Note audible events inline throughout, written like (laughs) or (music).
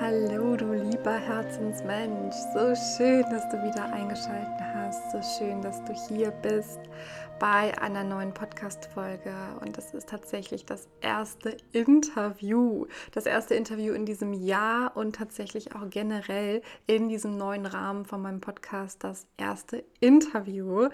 Hallo du lieber Herzensmensch. So schön, dass du wieder eingeschaltet hast. So schön, dass du hier bist bei einer neuen Podcast-Folge. Und das ist tatsächlich das erste Interview. Das erste Interview in diesem Jahr und tatsächlich auch generell in diesem neuen Rahmen von meinem Podcast das erste Interview.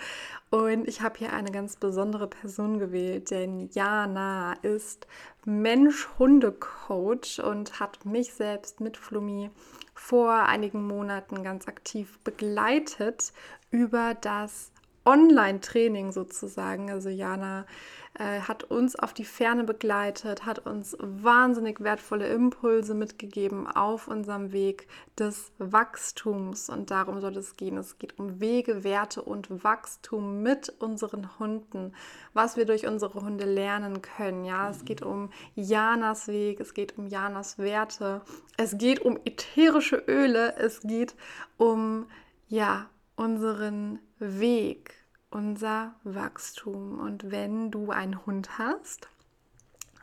Und ich habe hier eine ganz besondere Person gewählt, denn Jana ist Mensch-Hunde-Coach und hat mich selbst mit Flummi vor einigen Monaten ganz aktiv begleitet über das Online-Training sozusagen. Also Jana äh, hat uns auf die Ferne begleitet, hat uns wahnsinnig wertvolle Impulse mitgegeben auf unserem Weg des Wachstums. Und darum soll es gehen. Es geht um Wege, Werte und Wachstum mit unseren Hunden, was wir durch unsere Hunde lernen können. Ja, es geht um Janas Weg, es geht um Janas Werte, es geht um ätherische Öle, es geht um ja, unseren Weg, unser Wachstum. Und wenn du einen Hund hast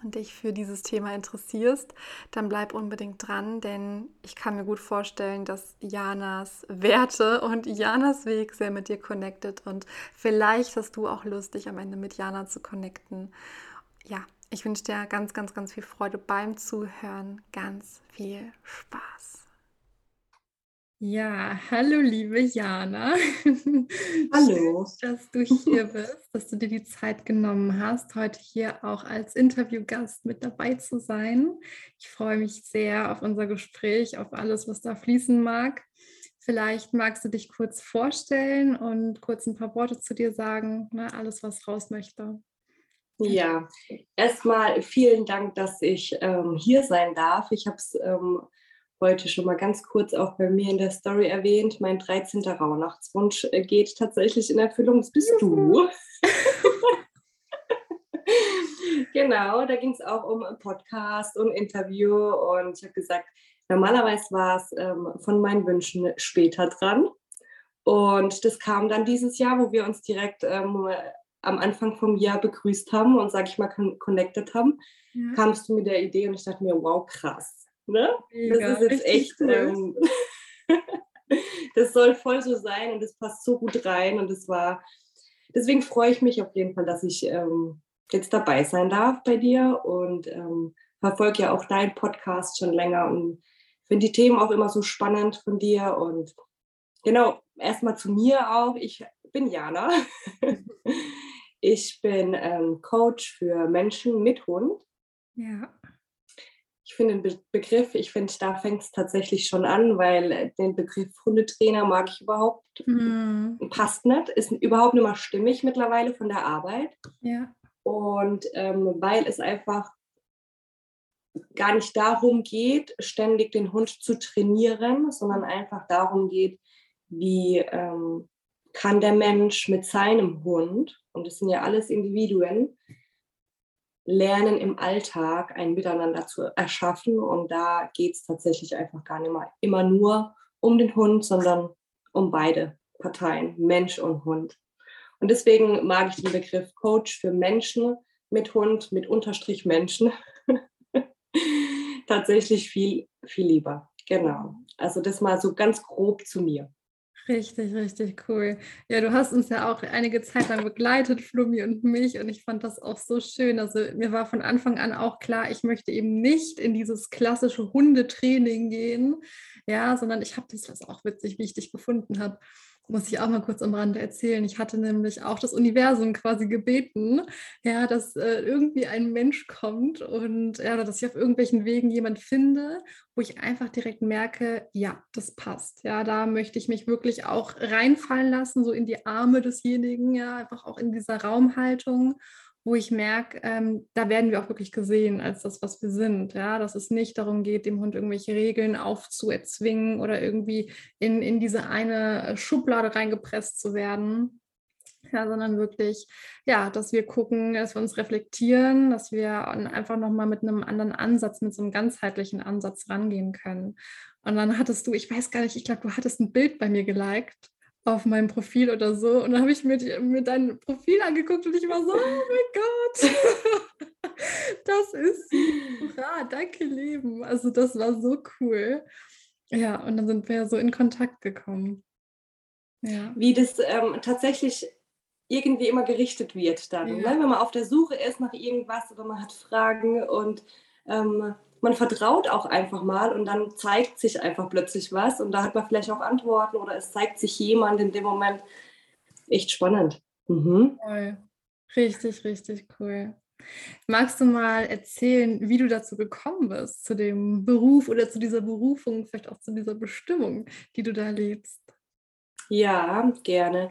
und dich für dieses Thema interessierst, dann bleib unbedingt dran, denn ich kann mir gut vorstellen, dass Janas Werte und Janas Weg sehr mit dir connected und vielleicht hast du auch Lust, dich am Ende mit Jana zu connecten. Ja, ich wünsche dir ganz, ganz, ganz viel Freude beim Zuhören, ganz viel Spaß. Ja, hallo liebe Jana. (laughs) Hallo. Schön, dass du hier bist, dass du dir die Zeit genommen hast, heute hier auch als Interviewgast mit dabei zu sein. Ich freue mich sehr auf unser Gespräch, auf alles, was da fließen mag. Vielleicht magst du dich kurz vorstellen und kurz ein paar Worte zu dir sagen, ne, alles, was raus möchte. Ja, erstmal vielen Dank, dass ich ähm, hier sein darf. Ich habe es ähm, heute schon mal ganz kurz auch bei mir in der Story erwähnt. Mein 13. Rauhnachtswunsch äh, geht tatsächlich in Erfüllung. Das bist du. (laughs) genau, da ging es auch um Podcast und Interview. Und ich habe gesagt, normalerweise war es ähm, von meinen Wünschen später dran. Und das kam dann dieses Jahr, wo wir uns direkt ähm, am Anfang vom Jahr begrüßt haben und, sage ich mal, connected haben, ja. kamst du mit der Idee und ich dachte mir, wow, krass Ne? Mega, das ist jetzt echt. Ähm, (laughs) das soll voll so sein und es passt so gut rein und es war. Deswegen freue ich mich auf jeden Fall, dass ich ähm, jetzt dabei sein darf bei dir und ähm, verfolge ja auch deinen Podcast schon länger und finde die Themen auch immer so spannend von dir. Und genau, erstmal zu mir auch. Ich bin Jana. (laughs) ich bin ähm, Coach für Menschen mit Hund. Ja ich finde den Be Begriff, ich finde, da fängt es tatsächlich schon an, weil äh, den Begriff Hundetrainer mag ich überhaupt, mhm. passt nicht, ist überhaupt nicht mehr stimmig mittlerweile von der Arbeit. Ja. Und ähm, weil es einfach gar nicht darum geht, ständig den Hund zu trainieren, sondern einfach darum geht, wie ähm, kann der Mensch mit seinem Hund, und es sind ja alles Individuen, lernen im Alltag ein Miteinander zu erschaffen. Und da geht es tatsächlich einfach gar nicht mal immer nur um den Hund, sondern um beide Parteien, Mensch und Hund. Und deswegen mag ich den Begriff Coach für Menschen mit Hund, mit Unterstrich Menschen, (laughs) tatsächlich viel, viel lieber. Genau. Also das mal so ganz grob zu mir. Richtig, richtig cool. Ja, du hast uns ja auch einige Zeit lang begleitet, Flummi und mich, und ich fand das auch so schön. Also mir war von Anfang an auch klar, ich möchte eben nicht in dieses klassische Hundetraining gehen, ja, sondern ich habe das, was auch witzig, wie ich dich gefunden habe muss ich auch mal kurz am Rande erzählen. Ich hatte nämlich auch das Universum quasi gebeten, ja, dass äh, irgendwie ein Mensch kommt und ja, dass ich auf irgendwelchen Wegen jemand finde, wo ich einfach direkt merke, ja, das passt. Ja, da möchte ich mich wirklich auch reinfallen lassen, so in die Arme desjenigen, ja, einfach auch in dieser Raumhaltung wo ich merke, ähm, da werden wir auch wirklich gesehen als das, was wir sind. Ja, dass es nicht darum geht, dem Hund irgendwelche Regeln aufzuerzwingen oder irgendwie in, in diese eine äh, Schublade reingepresst zu werden. Ja, sondern wirklich, ja, dass wir gucken, dass wir uns reflektieren, dass wir einfach nochmal mit einem anderen Ansatz, mit so einem ganzheitlichen Ansatz rangehen können. Und dann hattest du, ich weiß gar nicht, ich glaube, du hattest ein Bild bei mir geliked auf meinem Profil oder so. Und dann habe ich mir, mir dein Profil angeguckt und ich war so, oh mein Gott, (laughs) das ist hurra, danke Leben. Also das war so cool. Ja, und dann sind wir ja so in Kontakt gekommen. Ja. Wie das ähm, tatsächlich irgendwie immer gerichtet wird dann. Ja. Ne? Wenn man auf der Suche ist nach irgendwas oder man hat Fragen und ähm, man vertraut auch einfach mal und dann zeigt sich einfach plötzlich was und da hat man vielleicht auch Antworten oder es zeigt sich jemand in dem Moment. Echt spannend. Mhm. Cool. Richtig, richtig cool. Magst du mal erzählen, wie du dazu gekommen bist, zu dem Beruf oder zu dieser Berufung, vielleicht auch zu dieser Bestimmung, die du da lebst? Ja, gerne.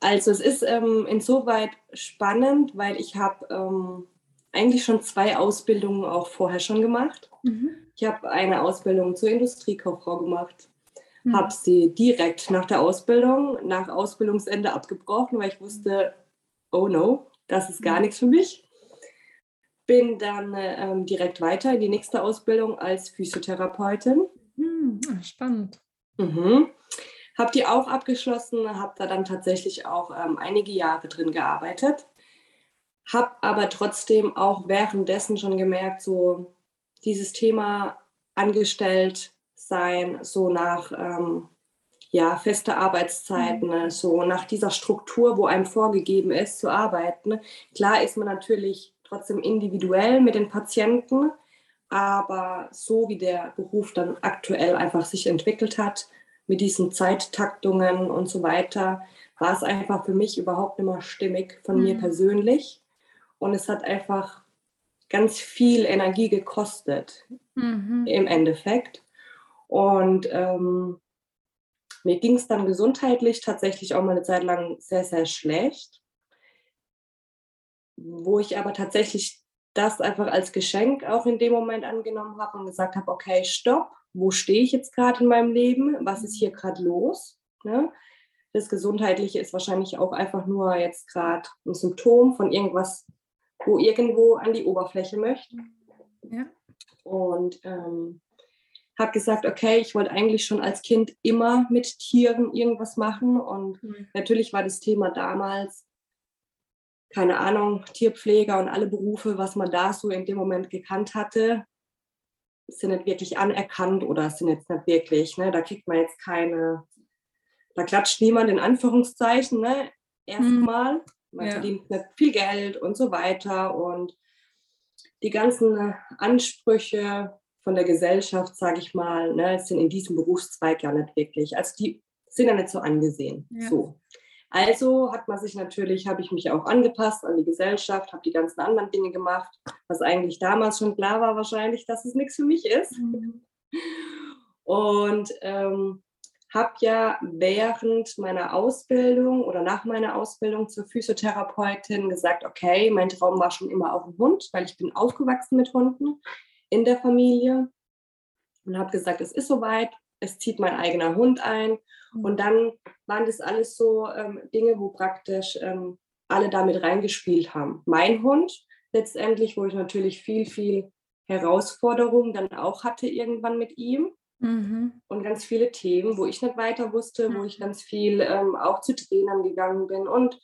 Also es ist ähm, insoweit spannend, weil ich habe ähm, eigentlich schon zwei Ausbildungen auch vorher schon gemacht. Mhm. Ich habe eine Ausbildung zur Industriekauffrau gemacht, mhm. habe sie direkt nach der Ausbildung, nach Ausbildungsende abgebrochen, weil ich wusste, oh no, das ist gar mhm. nichts für mich. Bin dann ähm, direkt weiter in die nächste Ausbildung als Physiotherapeutin. Mhm. Ah, spannend. Mhm. Habe die auch abgeschlossen, habe da dann tatsächlich auch ähm, einige Jahre drin gearbeitet. Habe aber trotzdem auch währenddessen schon gemerkt, so dieses Thema angestellt sein, so nach ähm, ja, feste Arbeitszeiten, mhm. so nach dieser Struktur, wo einem vorgegeben ist zu arbeiten. Klar ist man natürlich trotzdem individuell mit den Patienten, aber so wie der Beruf dann aktuell einfach sich entwickelt hat, mit diesen Zeittaktungen und so weiter, war es einfach für mich überhaupt nicht mehr stimmig von mhm. mir persönlich. Und es hat einfach ganz viel Energie gekostet mhm. im Endeffekt. Und ähm, mir ging es dann gesundheitlich tatsächlich auch mal eine Zeit lang sehr, sehr schlecht, wo ich aber tatsächlich das einfach als Geschenk auch in dem Moment angenommen habe und gesagt habe, okay, stopp, wo stehe ich jetzt gerade in meinem Leben, was ist hier gerade los. Ne? Das Gesundheitliche ist wahrscheinlich auch einfach nur jetzt gerade ein Symptom von irgendwas, wo irgendwo an die Oberfläche möchte. Ja. Und ähm, habe gesagt, okay, ich wollte eigentlich schon als Kind immer mit Tieren irgendwas machen. Und mhm. natürlich war das Thema damals, keine Ahnung, Tierpfleger und alle Berufe, was man da so in dem Moment gekannt hatte, sind nicht wirklich anerkannt oder sind jetzt nicht wirklich, ne, da kriegt man jetzt keine, da klatscht niemand in Anführungszeichen, ne, erstmal, mhm. Man ja. verdient nicht viel Geld und so weiter und die ganzen Ansprüche von der Gesellschaft, sage ich mal, ne, sind in diesem Berufszweig ja nicht wirklich, also die sind ja nicht so angesehen, ja. so. Also hat man sich natürlich, habe ich mich auch angepasst an die Gesellschaft, habe die ganzen anderen Dinge gemacht, was eigentlich damals schon klar war wahrscheinlich, dass es nichts für mich ist. Mhm. Und ähm, habe ja während meiner Ausbildung oder nach meiner Ausbildung zur Physiotherapeutin gesagt, okay, mein Traum war schon immer auch ein Hund, weil ich bin aufgewachsen mit Hunden in der Familie und habe gesagt, es ist soweit, es zieht mein eigener Hund ein und dann waren das alles so ähm, Dinge, wo praktisch ähm, alle damit reingespielt haben. Mein Hund letztendlich, wo ich natürlich viel, viel Herausforderungen dann auch hatte irgendwann mit ihm. Mhm. Und ganz viele Themen, wo ich nicht weiter wusste, mhm. wo ich ganz viel ähm, auch zu Trainern gegangen bin. Und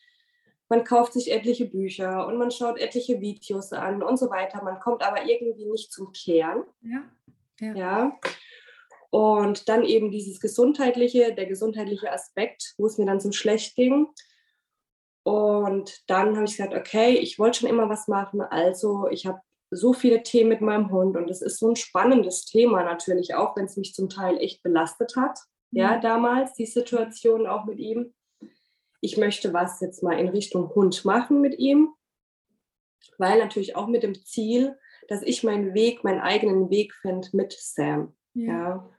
man kauft sich etliche Bücher und man schaut etliche Videos an und so weiter. Man kommt aber irgendwie nicht zum Kern. Ja. ja. ja. Und dann eben dieses gesundheitliche, der gesundheitliche Aspekt, wo es mir dann so schlecht ging. Und dann habe ich gesagt, okay, ich wollte schon immer was machen. Also ich habe so viele Themen mit meinem Hund und es ist so ein spannendes Thema natürlich auch, wenn es mich zum Teil echt belastet hat. Ja, mhm. damals die Situation auch mit ihm. Ich möchte was jetzt mal in Richtung Hund machen mit ihm, weil natürlich auch mit dem Ziel, dass ich meinen Weg, meinen eigenen Weg finde mit Sam. Ja. ja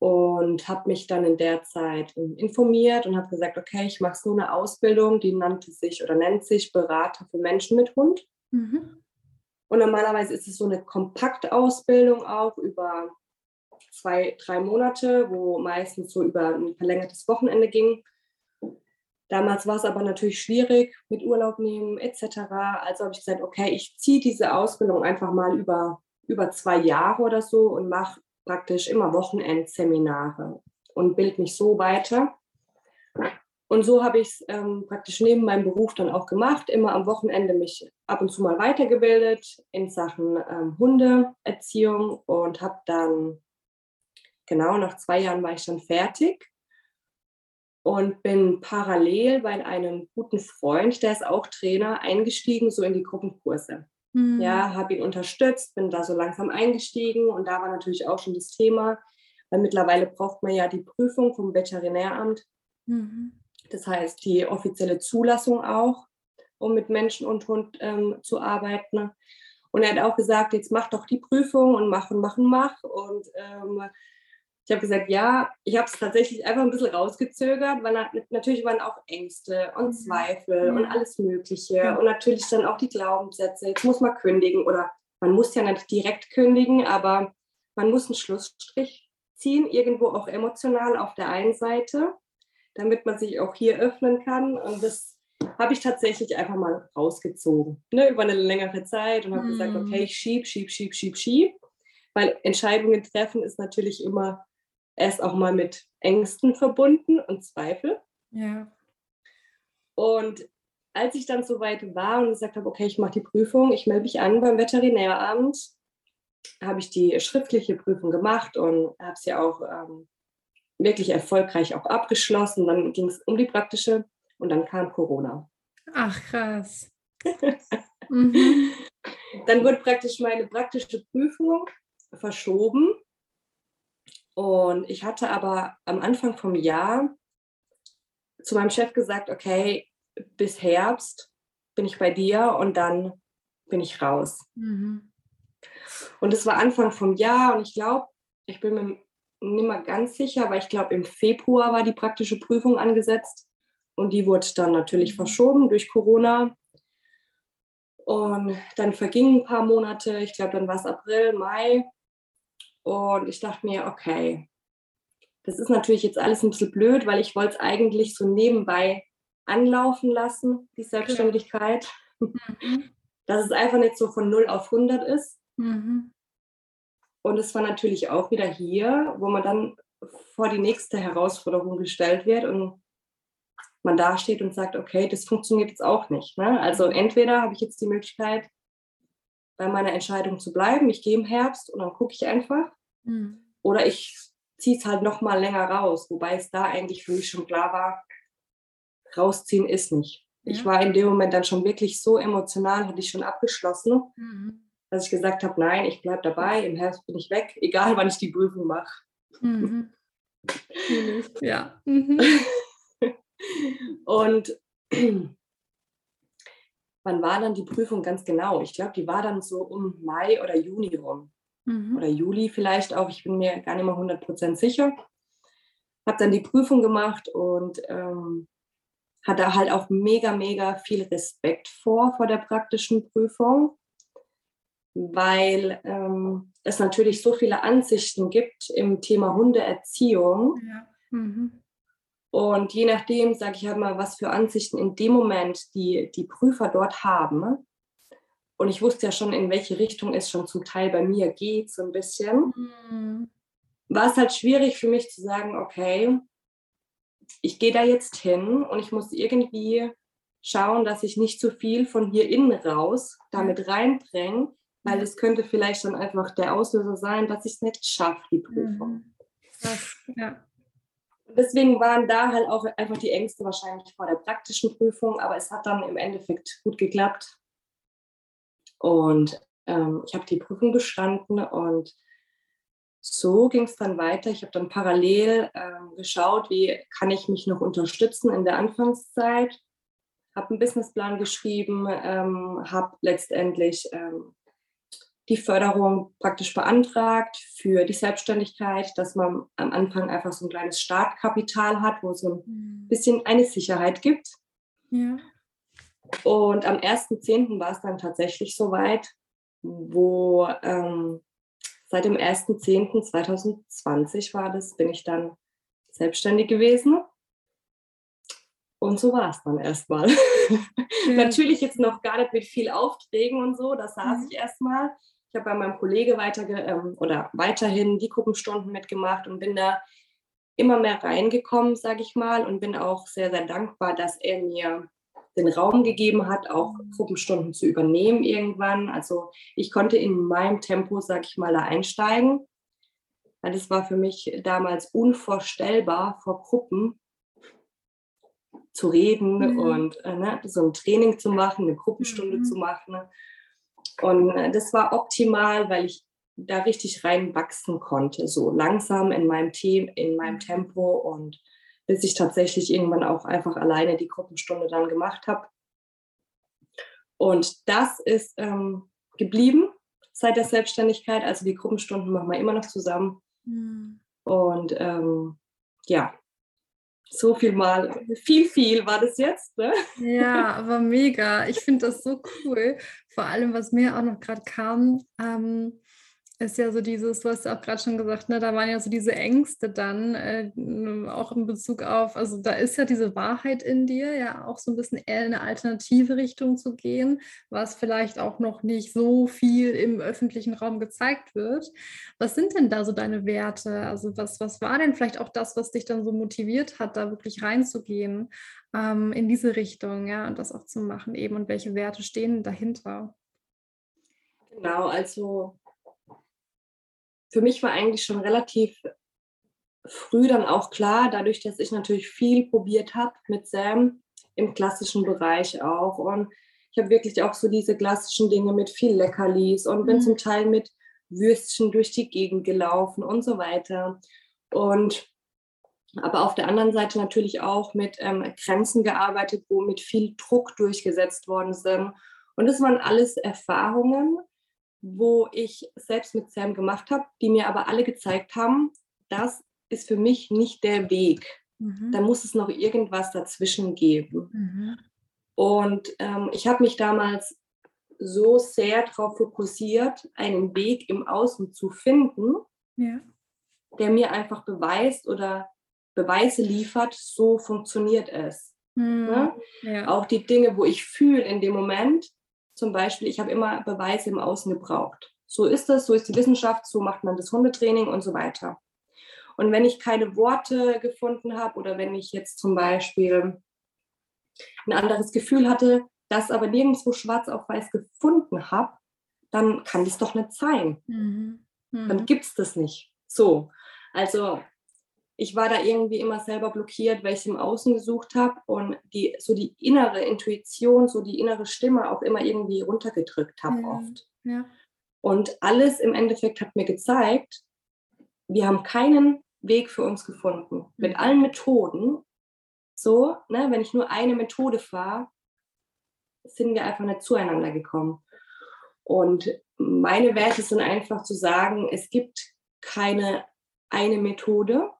und habe mich dann in der Zeit informiert und habe gesagt, okay, ich mache so eine Ausbildung, die nannte sich oder nennt sich Berater für Menschen mit Hund. Mhm. Und normalerweise ist es so eine Kompaktausbildung auch über zwei, drei Monate, wo meistens so über ein verlängertes Wochenende ging. Damals war es aber natürlich schwierig mit Urlaub nehmen etc. Also habe ich gesagt, okay, ich ziehe diese Ausbildung einfach mal über, über zwei Jahre oder so und mache praktisch immer Wochenendseminare und bilde mich so weiter. Und so habe ich es ähm, praktisch neben meinem Beruf dann auch gemacht, immer am Wochenende mich ab und zu mal weitergebildet in Sachen ähm, Hundeerziehung und habe dann, genau nach zwei Jahren war ich dann fertig und bin parallel bei einem guten Freund, der ist auch Trainer, eingestiegen, so in die Gruppenkurse. Mhm. Ja, habe ihn unterstützt, bin da so langsam eingestiegen und da war natürlich auch schon das Thema, weil mittlerweile braucht man ja die Prüfung vom Veterinäramt. Mhm. Das heißt, die offizielle Zulassung auch, um mit Menschen und Hund ähm, zu arbeiten. Und er hat auch gesagt, jetzt mach doch die Prüfung und mach und mach und mach. Und ähm, ich habe gesagt, ja, ich habe es tatsächlich einfach ein bisschen rausgezögert, weil natürlich waren auch Ängste und mhm. Zweifel mhm. und alles Mögliche. Ja. Und natürlich dann auch die Glaubenssätze. Jetzt muss man kündigen oder man muss ja nicht direkt kündigen, aber man muss einen Schlussstrich ziehen, irgendwo auch emotional auf der einen Seite damit man sich auch hier öffnen kann. Und das habe ich tatsächlich einfach mal rausgezogen, ne, über eine längere Zeit und habe mm. gesagt, okay, ich schieb, schieb, schieb, schieb, schieb. Weil Entscheidungen treffen ist natürlich immer erst auch mal mit Ängsten verbunden und Zweifel. Ja. Und als ich dann so weit war und gesagt habe, okay, ich mache die Prüfung, ich melde mich an beim Veterinäramt, habe ich die schriftliche Prüfung gemacht und habe sie auch ähm, wirklich erfolgreich auch abgeschlossen. Dann ging es um die praktische und dann kam Corona. Ach, krass. (laughs) mhm. Dann wurde praktisch meine praktische Prüfung verschoben. Und ich hatte aber am Anfang vom Jahr zu meinem Chef gesagt, okay, bis Herbst bin ich bei dir und dann bin ich raus. Mhm. Und es war Anfang vom Jahr und ich glaube, ich bin mit nicht mal ganz sicher, aber ich glaube, im Februar war die praktische Prüfung angesetzt und die wurde dann natürlich mhm. verschoben durch Corona. Und dann vergingen ein paar Monate, ich glaube, dann war es April, Mai. Und ich dachte mir, okay, das ist natürlich jetzt alles ein bisschen blöd, weil ich wollte es eigentlich so nebenbei anlaufen lassen, die Selbstständigkeit. Mhm. Dass es einfach nicht so von 0 auf 100 ist. Mhm. Und es war natürlich auch wieder hier, wo man dann vor die nächste Herausforderung gestellt wird und man da steht und sagt, okay, das funktioniert jetzt auch nicht. Ne? Also entweder habe ich jetzt die Möglichkeit, bei meiner Entscheidung zu bleiben, ich gehe im Herbst und dann gucke ich einfach, mhm. oder ich ziehe es halt noch mal länger raus, wobei es da eigentlich für mich schon klar war, rausziehen ist nicht. Ja. Ich war in dem Moment dann schon wirklich so emotional, hatte ich schon abgeschlossen. Mhm dass ich gesagt habe, nein, ich bleibe dabei, im Herbst bin ich weg, egal wann ich die Prüfung mache. Mhm. Ja. Mhm. (laughs) Und wann war dann die Prüfung ganz genau? Ich glaube, die war dann so um Mai oder Juni rum. Mhm. Oder Juli vielleicht auch, ich bin mir gar nicht mal 100% sicher. Habe dann die Prüfung gemacht und ähm, hatte halt auch mega, mega viel Respekt vor, vor der praktischen Prüfung weil ähm, es natürlich so viele Ansichten gibt im Thema Hundeerziehung. Ja. Mhm. Und je nachdem, sage ich halt mal, was für Ansichten in dem Moment die, die Prüfer dort haben. Und ich wusste ja schon, in welche Richtung es schon zum Teil bei mir geht, so ein bisschen. Mhm. War es halt schwierig für mich zu sagen, okay, ich gehe da jetzt hin und ich muss irgendwie schauen, dass ich nicht zu viel von hier innen raus damit reinbringe, weil es könnte vielleicht dann einfach der Auslöser sein, dass ich es nicht schaffe, die Prüfung. Krass, ja. Deswegen waren da halt auch einfach die Ängste wahrscheinlich vor der praktischen Prüfung, aber es hat dann im Endeffekt gut geklappt. Und ähm, ich habe die Prüfung bestanden und so ging es dann weiter. Ich habe dann parallel ähm, geschaut, wie kann ich mich noch unterstützen in der Anfangszeit. Habe einen Businessplan geschrieben, ähm, habe letztendlich ähm, die Förderung praktisch beantragt für die Selbstständigkeit, dass man am Anfang einfach so ein kleines Startkapital hat, wo es so ein mhm. bisschen eine Sicherheit gibt. Ja. Und am 1.10. war es dann tatsächlich soweit, wo ähm, seit dem 1.10.2020 war das, bin ich dann selbstständig gewesen. Und so war es dann erstmal. (laughs) Natürlich jetzt noch gar nicht mit viel Aufträgen und so, da saß mhm. ich erstmal. Ich habe bei meinem Kollege weiter ähm, oder weiterhin die Gruppenstunden mitgemacht und bin da immer mehr reingekommen, sage ich mal, und bin auch sehr, sehr dankbar, dass er mir den Raum gegeben hat, auch Gruppenstunden zu übernehmen irgendwann. Also ich konnte in meinem Tempo, sage ich mal, da einsteigen. Weil das war für mich damals unvorstellbar, vor Gruppen zu reden mhm. und äh, ne, so ein Training zu machen, eine Gruppenstunde mhm. zu machen. Und äh, das war optimal, weil ich da richtig reinwachsen konnte, so langsam in meinem Team, in meinem mhm. Tempo und bis ich tatsächlich irgendwann auch einfach alleine die Gruppenstunde dann gemacht habe. Und das ist ähm, geblieben seit der Selbstständigkeit. Also die Gruppenstunden machen wir immer noch zusammen. Mhm. Und ähm, ja, so viel mal, viel, viel war das jetzt. Ne? Ja, (laughs) aber mega. Ich finde das so cool. Vor allem, was mir auch noch gerade kam, ähm, ist ja so dieses, du hast ja auch gerade schon gesagt, ne, da waren ja so diese Ängste dann, äh, auch in Bezug auf, also da ist ja diese Wahrheit in dir, ja auch so ein bisschen eher in eine alternative Richtung zu gehen, was vielleicht auch noch nicht so viel im öffentlichen Raum gezeigt wird. Was sind denn da so deine Werte? Also was, was war denn vielleicht auch das, was dich dann so motiviert hat, da wirklich reinzugehen ähm, in diese Richtung, ja, und das auch zu machen eben und welche Werte stehen dahinter? Genau, also für mich war eigentlich schon relativ früh dann auch klar, dadurch, dass ich natürlich viel probiert habe mit Sam im klassischen Bereich auch. Und ich habe wirklich auch so diese klassischen Dinge mit viel Leckerlis und bin mhm. zum Teil mit Würstchen durch die Gegend gelaufen und so weiter. Und aber auf der anderen Seite natürlich auch mit ähm, Grenzen gearbeitet, wo mit viel Druck durchgesetzt worden sind. Und das waren alles Erfahrungen, wo ich selbst mit Sam gemacht habe, die mir aber alle gezeigt haben, das ist für mich nicht der Weg. Mhm. Da muss es noch irgendwas dazwischen geben. Mhm. Und ähm, ich habe mich damals so sehr darauf fokussiert, einen Weg im Außen zu finden, ja. der mir einfach beweist oder Beweise liefert, so funktioniert es. Mhm. Ne? Ja. Auch die Dinge, wo ich fühle in dem Moment, zum Beispiel, ich habe immer Beweise im Außen gebraucht. So ist es, so ist die Wissenschaft, so macht man das Hundetraining und so weiter. Und wenn ich keine Worte gefunden habe oder wenn ich jetzt zum Beispiel ein anderes Gefühl hatte, das aber nirgendwo schwarz auf weiß gefunden habe, dann kann das doch nicht sein. Mhm. Mhm. Dann gibt es das nicht. So, also ich war da irgendwie immer selber blockiert, weil ich im Außen gesucht habe und die, so die innere Intuition, so die innere Stimme auch immer irgendwie runtergedrückt habe ja. oft. Ja. Und alles im Endeffekt hat mir gezeigt, wir haben keinen Weg für uns gefunden. Mhm. Mit allen Methoden, so, ne, wenn ich nur eine Methode fahre, sind wir einfach nicht zueinander gekommen. Und meine Werte sind einfach zu sagen, es gibt keine eine Methode,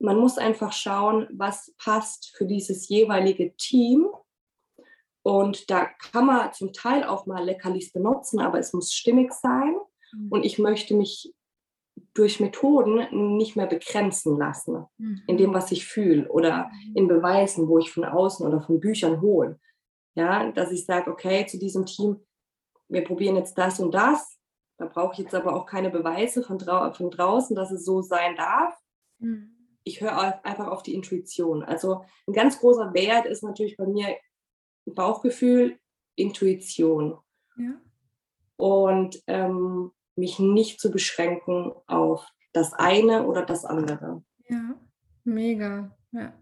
man muss einfach schauen, was passt für dieses jeweilige Team. Und da kann man zum Teil auch mal Leckerlis benutzen, aber es muss stimmig sein. Mhm. Und ich möchte mich durch Methoden nicht mehr begrenzen lassen mhm. in dem, was ich fühle oder mhm. in Beweisen, wo ich von außen oder von Büchern hole. Ja, dass ich sage, okay, zu diesem Team, wir probieren jetzt das und das da brauche ich jetzt aber auch keine Beweise von, drau von draußen, dass es so sein darf. Mhm. Ich höre einfach auf die Intuition. Also ein ganz großer Wert ist natürlich bei mir Bauchgefühl, Intuition. Ja. Und ähm, mich nicht zu beschränken auf das eine oder das andere. Ja, mega. Ja.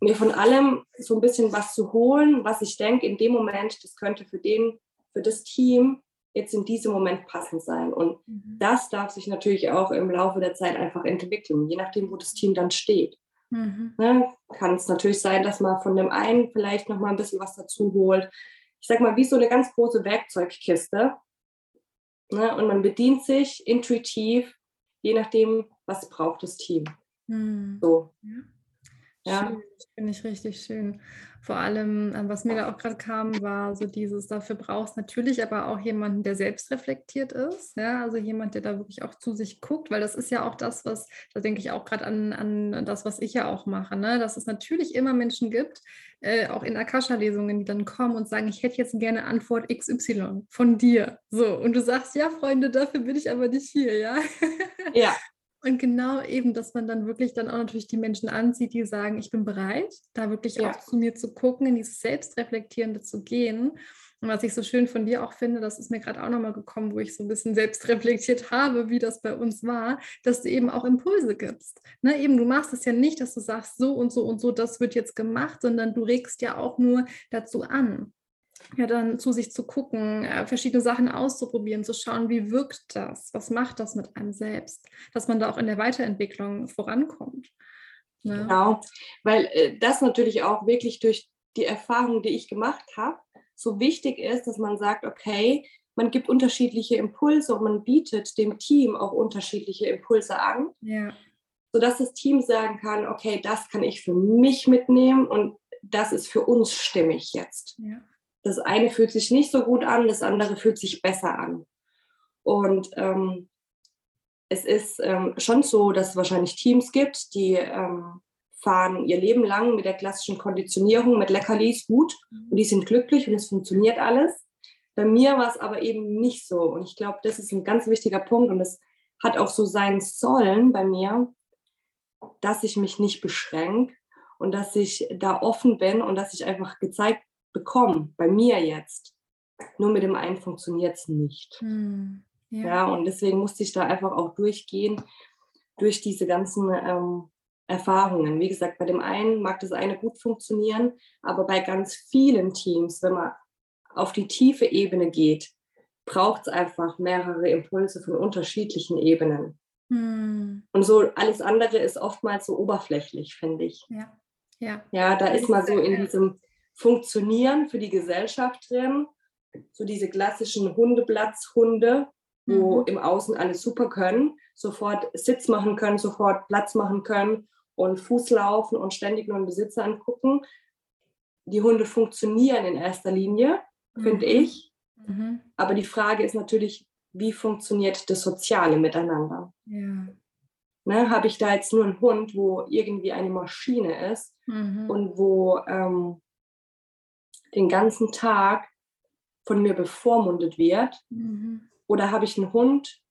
Mir von allem so ein bisschen was zu holen, was ich denke, in dem Moment, das könnte für den, für das Team jetzt in diesem Moment passend sein. Und mhm. das darf sich natürlich auch im Laufe der Zeit einfach entwickeln, je nachdem, wo das Team dann steht. Mhm. Ne, kann es natürlich sein, dass man von dem einen vielleicht noch mal ein bisschen was dazu holt. Ich sag mal, wie so eine ganz große Werkzeugkiste. Ne, und man bedient sich intuitiv, je nachdem, was braucht das Team. Mhm. So. Ja. Finde ich richtig schön. Vor allem, äh, was mir da auch gerade kam, war so dieses, dafür brauchst natürlich aber auch jemanden, der selbst reflektiert ist. Ja, also jemand, der da wirklich auch zu sich guckt, weil das ist ja auch das, was, da denke ich auch gerade an, an das, was ich ja auch mache, ne? dass es natürlich immer Menschen gibt, äh, auch in Akasha-Lesungen, die dann kommen und sagen, ich hätte jetzt gerne Antwort XY von dir. So, und du sagst, ja, Freunde, dafür bin ich aber nicht hier, ja. Ja. Und genau eben, dass man dann wirklich dann auch natürlich die Menschen anzieht, die sagen, ich bin bereit, da wirklich ja. auch zu mir zu gucken, in dieses Selbstreflektierende zu gehen. Und was ich so schön von dir auch finde, das ist mir gerade auch nochmal gekommen, wo ich so ein bisschen selbst reflektiert (laughs) habe, wie das bei uns war, dass du eben auch Impulse gibst. Ne, eben, du machst es ja nicht, dass du sagst, so und so und so, das wird jetzt gemacht, sondern du regst ja auch nur dazu an ja, dann zu sich zu gucken, äh, verschiedene Sachen auszuprobieren, zu schauen, wie wirkt das, was macht das mit einem selbst, dass man da auch in der Weiterentwicklung vorankommt. Ne? Genau, weil äh, das natürlich auch wirklich durch die Erfahrung, die ich gemacht habe, so wichtig ist, dass man sagt, okay, man gibt unterschiedliche Impulse und man bietet dem Team auch unterschiedliche Impulse an, ja. sodass das Team sagen kann, okay, das kann ich für mich mitnehmen und das ist für uns stimmig jetzt. Ja das eine fühlt sich nicht so gut an, das andere fühlt sich besser an. Und ähm, es ist ähm, schon so, dass es wahrscheinlich Teams gibt, die ähm, fahren ihr Leben lang mit der klassischen Konditionierung, mit Leckerlis gut und die sind glücklich und es funktioniert alles. Bei mir war es aber eben nicht so. Und ich glaube, das ist ein ganz wichtiger Punkt und es hat auch so sein sollen bei mir, dass ich mich nicht beschränke und dass ich da offen bin und dass ich einfach gezeigt bekommen, bei mir jetzt. Nur mit dem einen funktioniert es nicht. Hm, ja. ja. und deswegen musste ich da einfach auch durchgehen, durch diese ganzen ähm, Erfahrungen. Wie gesagt, bei dem einen mag das eine gut funktionieren, aber bei ganz vielen Teams, wenn man auf die tiefe Ebene geht, braucht es einfach mehrere Impulse von unterschiedlichen Ebenen. Hm. Und so alles andere ist oftmals so oberflächlich, finde ich. Ja. Ja. ja, da ist man so in diesem funktionieren für die Gesellschaft drin. So diese klassischen Hundeplatzhunde, wo mhm. im Außen alles super können, sofort Sitz machen können, sofort Platz machen können und Fuß laufen und ständig nur den Besitzer angucken. Die Hunde funktionieren in erster Linie, mhm. finde ich. Mhm. Aber die Frage ist natürlich, wie funktioniert das Soziale miteinander? Ja. Ne, Habe ich da jetzt nur einen Hund, wo irgendwie eine Maschine ist mhm. und wo ähm, den ganzen Tag von mir bevormundet wird? Mhm. Oder habe ich einen Hund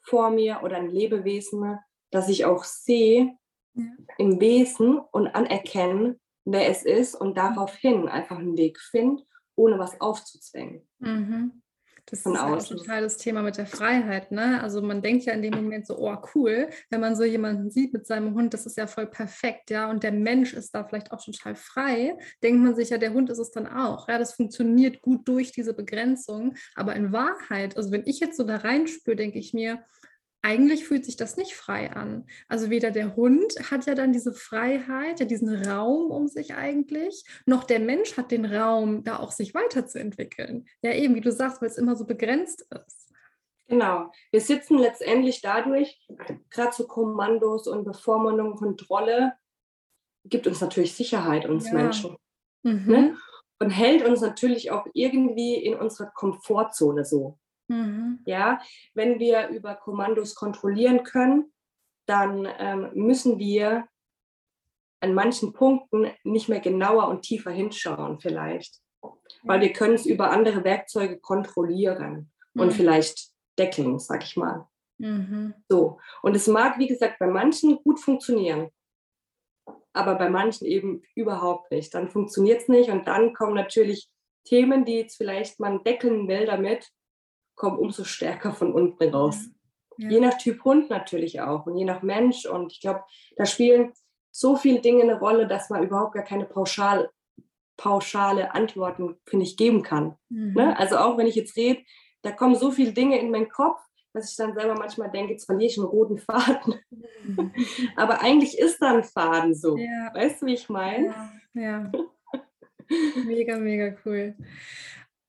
vor mir oder ein Lebewesen, das ich auch sehe ja. im Wesen und anerkenne, wer es ist und daraufhin einfach einen Weg finde, ohne was aufzuzwängen. Mhm. Das ist ja auch total das Thema mit der Freiheit. Ne? Also man denkt ja in dem Moment so, oh cool, wenn man so jemanden sieht mit seinem Hund, das ist ja voll perfekt, ja. Und der Mensch ist da vielleicht auch total frei, denkt man sich ja, der Hund ist es dann auch. Ja, das funktioniert gut durch diese Begrenzung. Aber in Wahrheit, also wenn ich jetzt so da reinspüre, denke ich mir, eigentlich fühlt sich das nicht frei an. Also weder der Hund hat ja dann diese Freiheit, ja diesen Raum um sich eigentlich, noch der Mensch hat den Raum, da auch sich weiterzuentwickeln. Ja, eben, wie du sagst, weil es immer so begrenzt ist. Genau. Wir sitzen letztendlich dadurch, gerade so Kommandos und Bevormundung, Kontrolle, gibt uns natürlich Sicherheit, uns ja. Menschen. Mhm. Ne? Und hält uns natürlich auch irgendwie in unserer Komfortzone so. Mhm. Ja, wenn wir über Kommandos kontrollieren können, dann ähm, müssen wir an manchen Punkten nicht mehr genauer und tiefer hinschauen vielleicht, weil wir können es über andere Werkzeuge kontrollieren mhm. und vielleicht deckeln, sag ich mal. Mhm. So und es mag wie gesagt bei manchen gut funktionieren, aber bei manchen eben überhaupt nicht. Dann funktioniert es nicht und dann kommen natürlich Themen, die jetzt vielleicht man deckeln will damit, kommen umso stärker von unten raus. Ja. Je nach Typ Hund natürlich auch und je nach Mensch. Und ich glaube, da spielen so viele Dinge eine Rolle, dass man überhaupt gar keine pauschal, pauschale Antworten, finde ich, geben kann. Mhm. Ne? Also auch wenn ich jetzt rede, da kommen so viele Dinge in meinen Kopf, dass ich dann selber manchmal denke, jetzt verliere ich einen roten Faden. Mhm. (laughs) Aber eigentlich ist da ein Faden so. Ja. Weißt du, wie ich meine? Ja. ja. Mega, mega cool.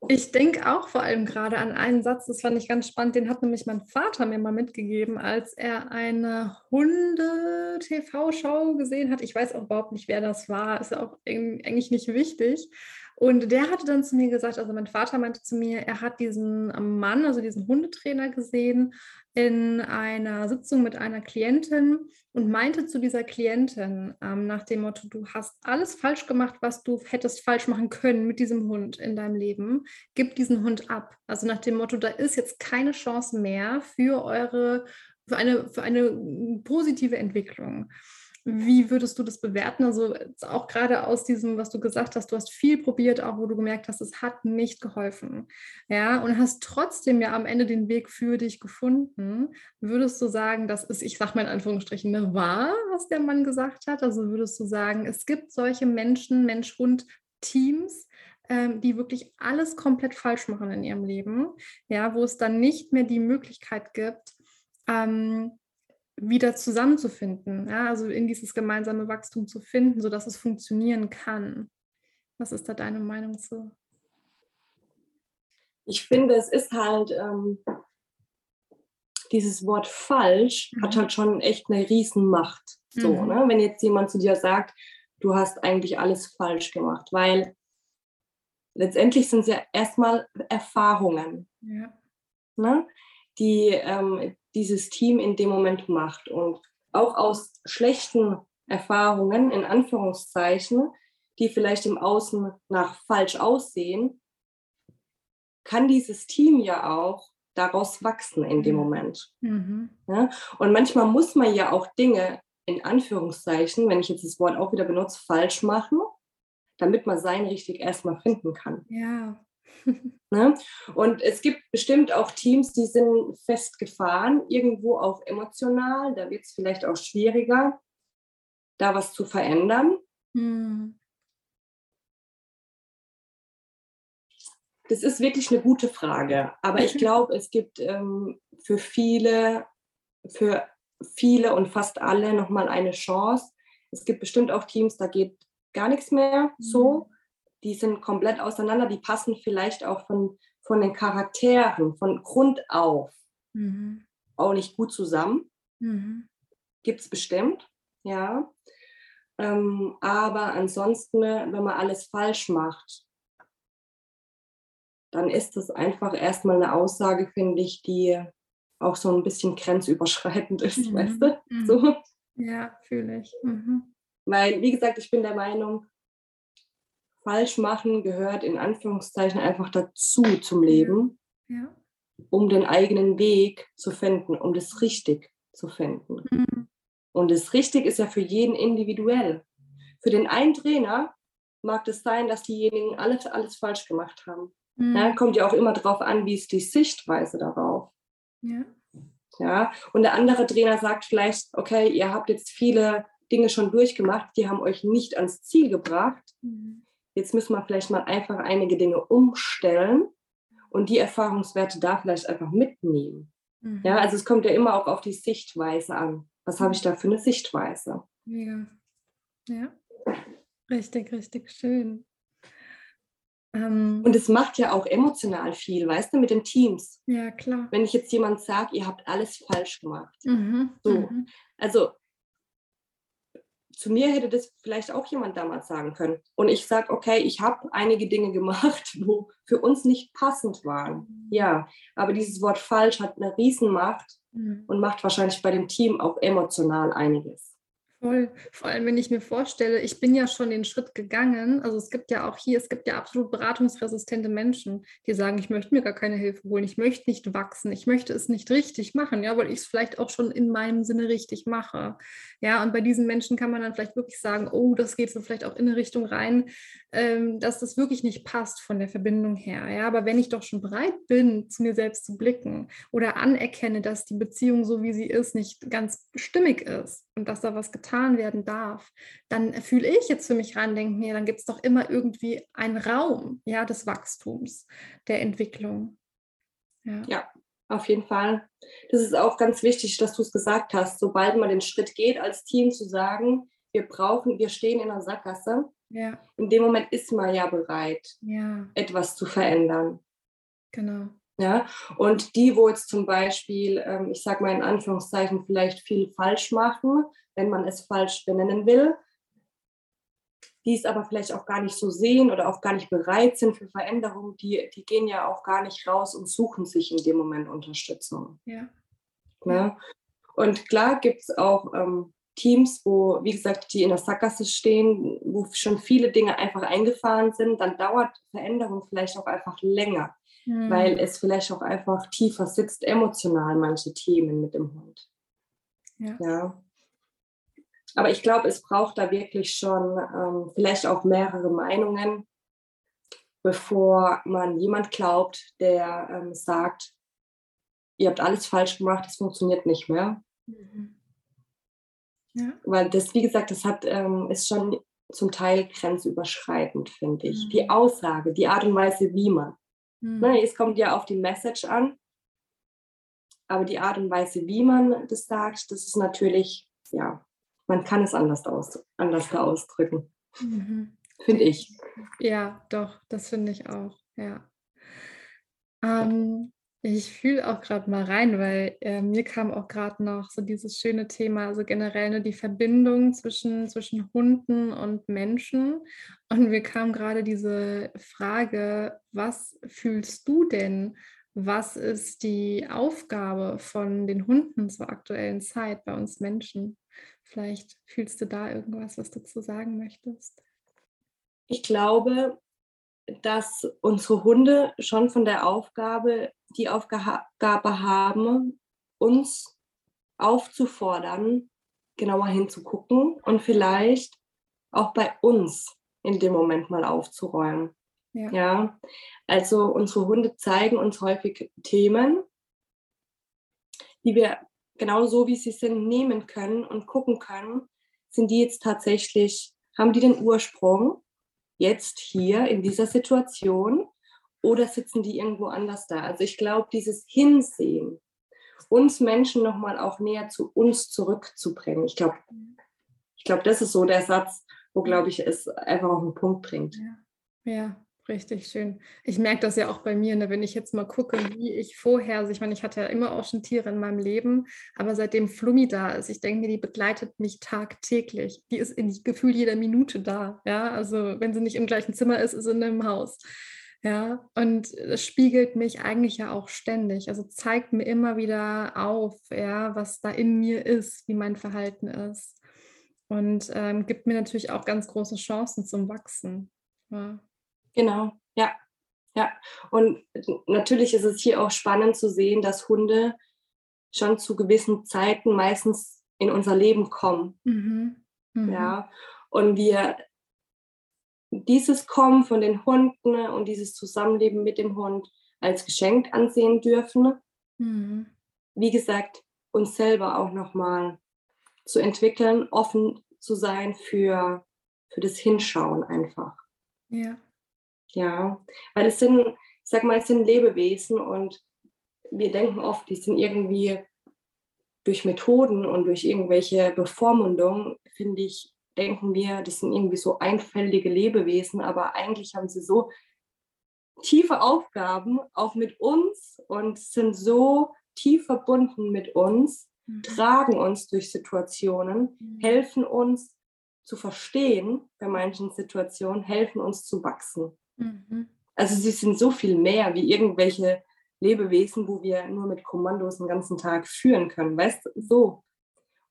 Ich denke auch vor allem gerade an einen Satz, das fand ich ganz spannend, den hat nämlich mein Vater mir mal mitgegeben, als er eine Hunde-TV-Show gesehen hat. Ich weiß auch überhaupt nicht, wer das war, ist auch eigentlich nicht wichtig. Und der hatte dann zu mir gesagt, also mein Vater meinte zu mir, er hat diesen Mann, also diesen Hundetrainer gesehen, in einer Sitzung mit einer Klientin und meinte zu dieser Klientin ähm, nach dem Motto, du hast alles falsch gemacht, was du hättest falsch machen können mit diesem Hund in deinem Leben, gib diesen Hund ab. Also nach dem Motto, da ist jetzt keine Chance mehr für eure, für eine, für eine positive Entwicklung. Wie würdest du das bewerten? Also auch gerade aus diesem, was du gesagt hast, du hast viel probiert, auch wo du gemerkt hast, es hat nicht geholfen. Ja, und hast trotzdem ja am Ende den Weg für dich gefunden. Würdest du sagen, das ist, ich sag mal in Anführungsstrichen, eine wahr, was der Mann gesagt hat? Also würdest du sagen, es gibt solche Menschen, Mensch-Hund-Teams, ähm, die wirklich alles komplett falsch machen in ihrem Leben, ja, wo es dann nicht mehr die Möglichkeit gibt, ähm, wieder zusammenzufinden, ja, also in dieses gemeinsame Wachstum zu finden, sodass es funktionieren kann. Was ist da deine Meinung zu? Ich finde, es ist halt, ähm, dieses Wort falsch mhm. hat halt schon echt eine Riesenmacht. So, mhm. ne? Wenn jetzt jemand zu dir sagt, du hast eigentlich alles falsch gemacht, weil letztendlich sind es ja erstmal Erfahrungen, ja. ne? Die, ähm, dieses Team in dem Moment macht. Und auch aus schlechten Erfahrungen, in Anführungszeichen, die vielleicht im Außen nach falsch aussehen, kann dieses Team ja auch daraus wachsen in dem mhm. Moment. Mhm. Ja? Und manchmal muss man ja auch Dinge in Anführungszeichen, wenn ich jetzt das Wort auch wieder benutze, falsch machen, damit man sein richtig erstmal finden kann. Ja. (laughs) Ne? Und es gibt bestimmt auch Teams, die sind festgefahren, irgendwo auch emotional. Da wird es vielleicht auch schwieriger, da was zu verändern. Hm. Das ist wirklich eine gute Frage. Aber ich glaube, es gibt ähm, für viele, für viele und fast alle nochmal eine Chance. Es gibt bestimmt auch Teams, da geht gar nichts mehr so. Die sind komplett auseinander, die passen vielleicht auch von, von den Charakteren, von Grund auf mhm. auch nicht gut zusammen. Mhm. Gibt es bestimmt, ja. Ähm, aber ansonsten, wenn man alles falsch macht, dann ist das einfach erstmal eine Aussage, finde ich, die auch so ein bisschen grenzüberschreitend ist, mhm. weißt du? Mhm. So. Ja, fühle ich. Mhm. Weil, wie gesagt, ich bin der Meinung, falsch machen gehört in Anführungszeichen einfach dazu zum Leben, ja. um den eigenen Weg zu finden, um das richtig zu finden. Mhm. Und das richtig ist ja für jeden individuell. Für den einen Trainer mag es sein, dass diejenigen alles, alles falsch gemacht haben. Mhm. Ja, kommt ja auch immer darauf an, wie ist die Sichtweise darauf. Ja. ja. Und der andere Trainer sagt vielleicht, okay, ihr habt jetzt viele Dinge schon durchgemacht, die haben euch nicht ans Ziel gebracht. Mhm. Jetzt müssen wir vielleicht mal einfach einige Dinge umstellen und die Erfahrungswerte da vielleicht einfach mitnehmen. Mhm. Ja, also es kommt ja immer auch auf die Sichtweise an. Was habe ich da für eine Sichtweise? Mega. Ja, richtig, richtig schön. Ähm, und es macht ja auch emotional viel, weißt du, mit den Teams. Ja, klar. Wenn ich jetzt jemand sage, ihr habt alles falsch gemacht. Mhm, so. Mhm. Also zu mir hätte das vielleicht auch jemand damals sagen können. Und ich sage, okay, ich habe einige Dinge gemacht, (laughs) wo für uns nicht passend waren. Mhm. Ja, aber dieses Wort falsch hat eine Riesenmacht mhm. und macht wahrscheinlich bei dem Team auch emotional einiges. Voll. Vor allem, wenn ich mir vorstelle, ich bin ja schon den Schritt gegangen. Also es gibt ja auch hier, es gibt ja absolut beratungsresistente Menschen, die sagen, ich möchte mir gar keine Hilfe holen, ich möchte nicht wachsen, ich möchte es nicht richtig machen, ja, weil ich es vielleicht auch schon in meinem Sinne richtig mache. Ja, und bei diesen Menschen kann man dann vielleicht wirklich sagen, oh, das geht so vielleicht auch in eine Richtung rein, ähm, dass das wirklich nicht passt von der Verbindung her. Ja, aber wenn ich doch schon bereit bin, zu mir selbst zu blicken oder anerkenne, dass die Beziehung so wie sie ist, nicht ganz stimmig ist und dass da was getan werden darf, dann fühle ich jetzt für mich rein, denke mir, dann gibt es doch immer irgendwie einen Raum ja, des Wachstums, der Entwicklung. Ja. ja, auf jeden Fall. Das ist auch ganz wichtig, dass du es gesagt hast, sobald man den Schritt geht, als Team zu sagen, wir brauchen, wir stehen in einer Sackgasse. Ja. In dem Moment ist man ja bereit, ja. etwas zu verändern. Genau. Ja, und die, wo jetzt zum Beispiel, ähm, ich sage mal in Anführungszeichen, vielleicht viel falsch machen, wenn man es falsch benennen will, die es aber vielleicht auch gar nicht so sehen oder auch gar nicht bereit sind für Veränderungen, die, die gehen ja auch gar nicht raus und suchen sich in dem Moment Unterstützung. Ja. Ne? Und klar gibt es auch ähm, Teams, wo, wie gesagt, die in der Sackgasse stehen, wo schon viele Dinge einfach eingefahren sind, dann dauert Veränderung vielleicht auch einfach länger, mhm. weil es vielleicht auch einfach tiefer sitzt, emotional manche Themen mit dem Hund. Ja. ja. Aber ich glaube, es braucht da wirklich schon ähm, vielleicht auch mehrere Meinungen, bevor man jemand glaubt, der ähm, sagt, ihr habt alles falsch gemacht, es funktioniert nicht mehr. Mhm. Ja. Weil das, wie gesagt, das hat, ähm, ist schon zum Teil grenzüberschreitend, finde ich. Mhm. Die Aussage, die Art und Weise, wie man. Mhm. Ne, es kommt ja auf die Message an, aber die Art und Weise, wie man das sagt, das ist natürlich, ja, man kann es anders, aus, anders ausdrücken. Mhm. Finde ich. Ja, doch, das finde ich auch, ja. Ähm, ich fühle auch gerade mal rein, weil äh, mir kam auch gerade noch so dieses schöne Thema, also generell ne, die Verbindung zwischen, zwischen Hunden und Menschen. Und mir kam gerade diese Frage, was fühlst du denn? Was ist die Aufgabe von den Hunden zur aktuellen Zeit bei uns Menschen? Vielleicht fühlst du da irgendwas, was du zu sagen möchtest. Ich glaube, dass unsere Hunde schon von der Aufgabe die Aufgabe haben, uns aufzufordern, genauer hinzugucken und vielleicht auch bei uns in dem Moment mal aufzuräumen. Ja. ja. Also unsere Hunde zeigen uns häufig Themen, die wir genau so, wie sie sind, nehmen können und gucken können, sind die jetzt tatsächlich, haben die den Ursprung jetzt hier in dieser Situation oder sitzen die irgendwo anders da? Also ich glaube, dieses Hinsehen, uns Menschen nochmal auch näher zu uns zurückzubringen, ich glaube, ich glaube, das ist so der Satz, wo, glaube ich, es einfach auf den Punkt bringt. Ja. ja. Richtig schön. Ich merke das ja auch bei mir, ne, wenn ich jetzt mal gucke, wie ich vorher, also ich meine, ich hatte ja immer auch schon Tiere in meinem Leben, aber seitdem Flummi da ist, ich denke mir, die begleitet mich tagtäglich. Die ist in Gefühl jeder Minute da. Ja, also wenn sie nicht im gleichen Zimmer ist, ist sie in einem Haus. Ja, und das spiegelt mich eigentlich ja auch ständig. Also zeigt mir immer wieder auf, ja, was da in mir ist, wie mein Verhalten ist. Und ähm, gibt mir natürlich auch ganz große Chancen zum Wachsen. Ja. Genau, ja. Ja, und natürlich ist es hier auch spannend zu sehen, dass Hunde schon zu gewissen Zeiten meistens in unser Leben kommen. Mhm. Mhm. Ja, und wir dieses Kommen von den Hunden und dieses Zusammenleben mit dem Hund als Geschenk ansehen dürfen. Mhm. Wie gesagt, uns selber auch nochmal zu entwickeln, offen zu sein für, für das Hinschauen einfach. Ja. Ja, weil es sind, ich sag mal, es sind Lebewesen und wir denken oft, die sind irgendwie durch Methoden und durch irgendwelche Bevormundungen, finde ich, denken wir, das sind irgendwie so einfältige Lebewesen, aber eigentlich haben sie so tiefe Aufgaben auch mit uns und sind so tief verbunden mit uns, mhm. tragen uns durch Situationen, mhm. helfen uns zu verstehen bei manchen Situationen, helfen uns zu wachsen. Mhm. Also sie sind so viel mehr wie irgendwelche Lebewesen, wo wir nur mit Kommandos den ganzen Tag führen können. Weißt du, so.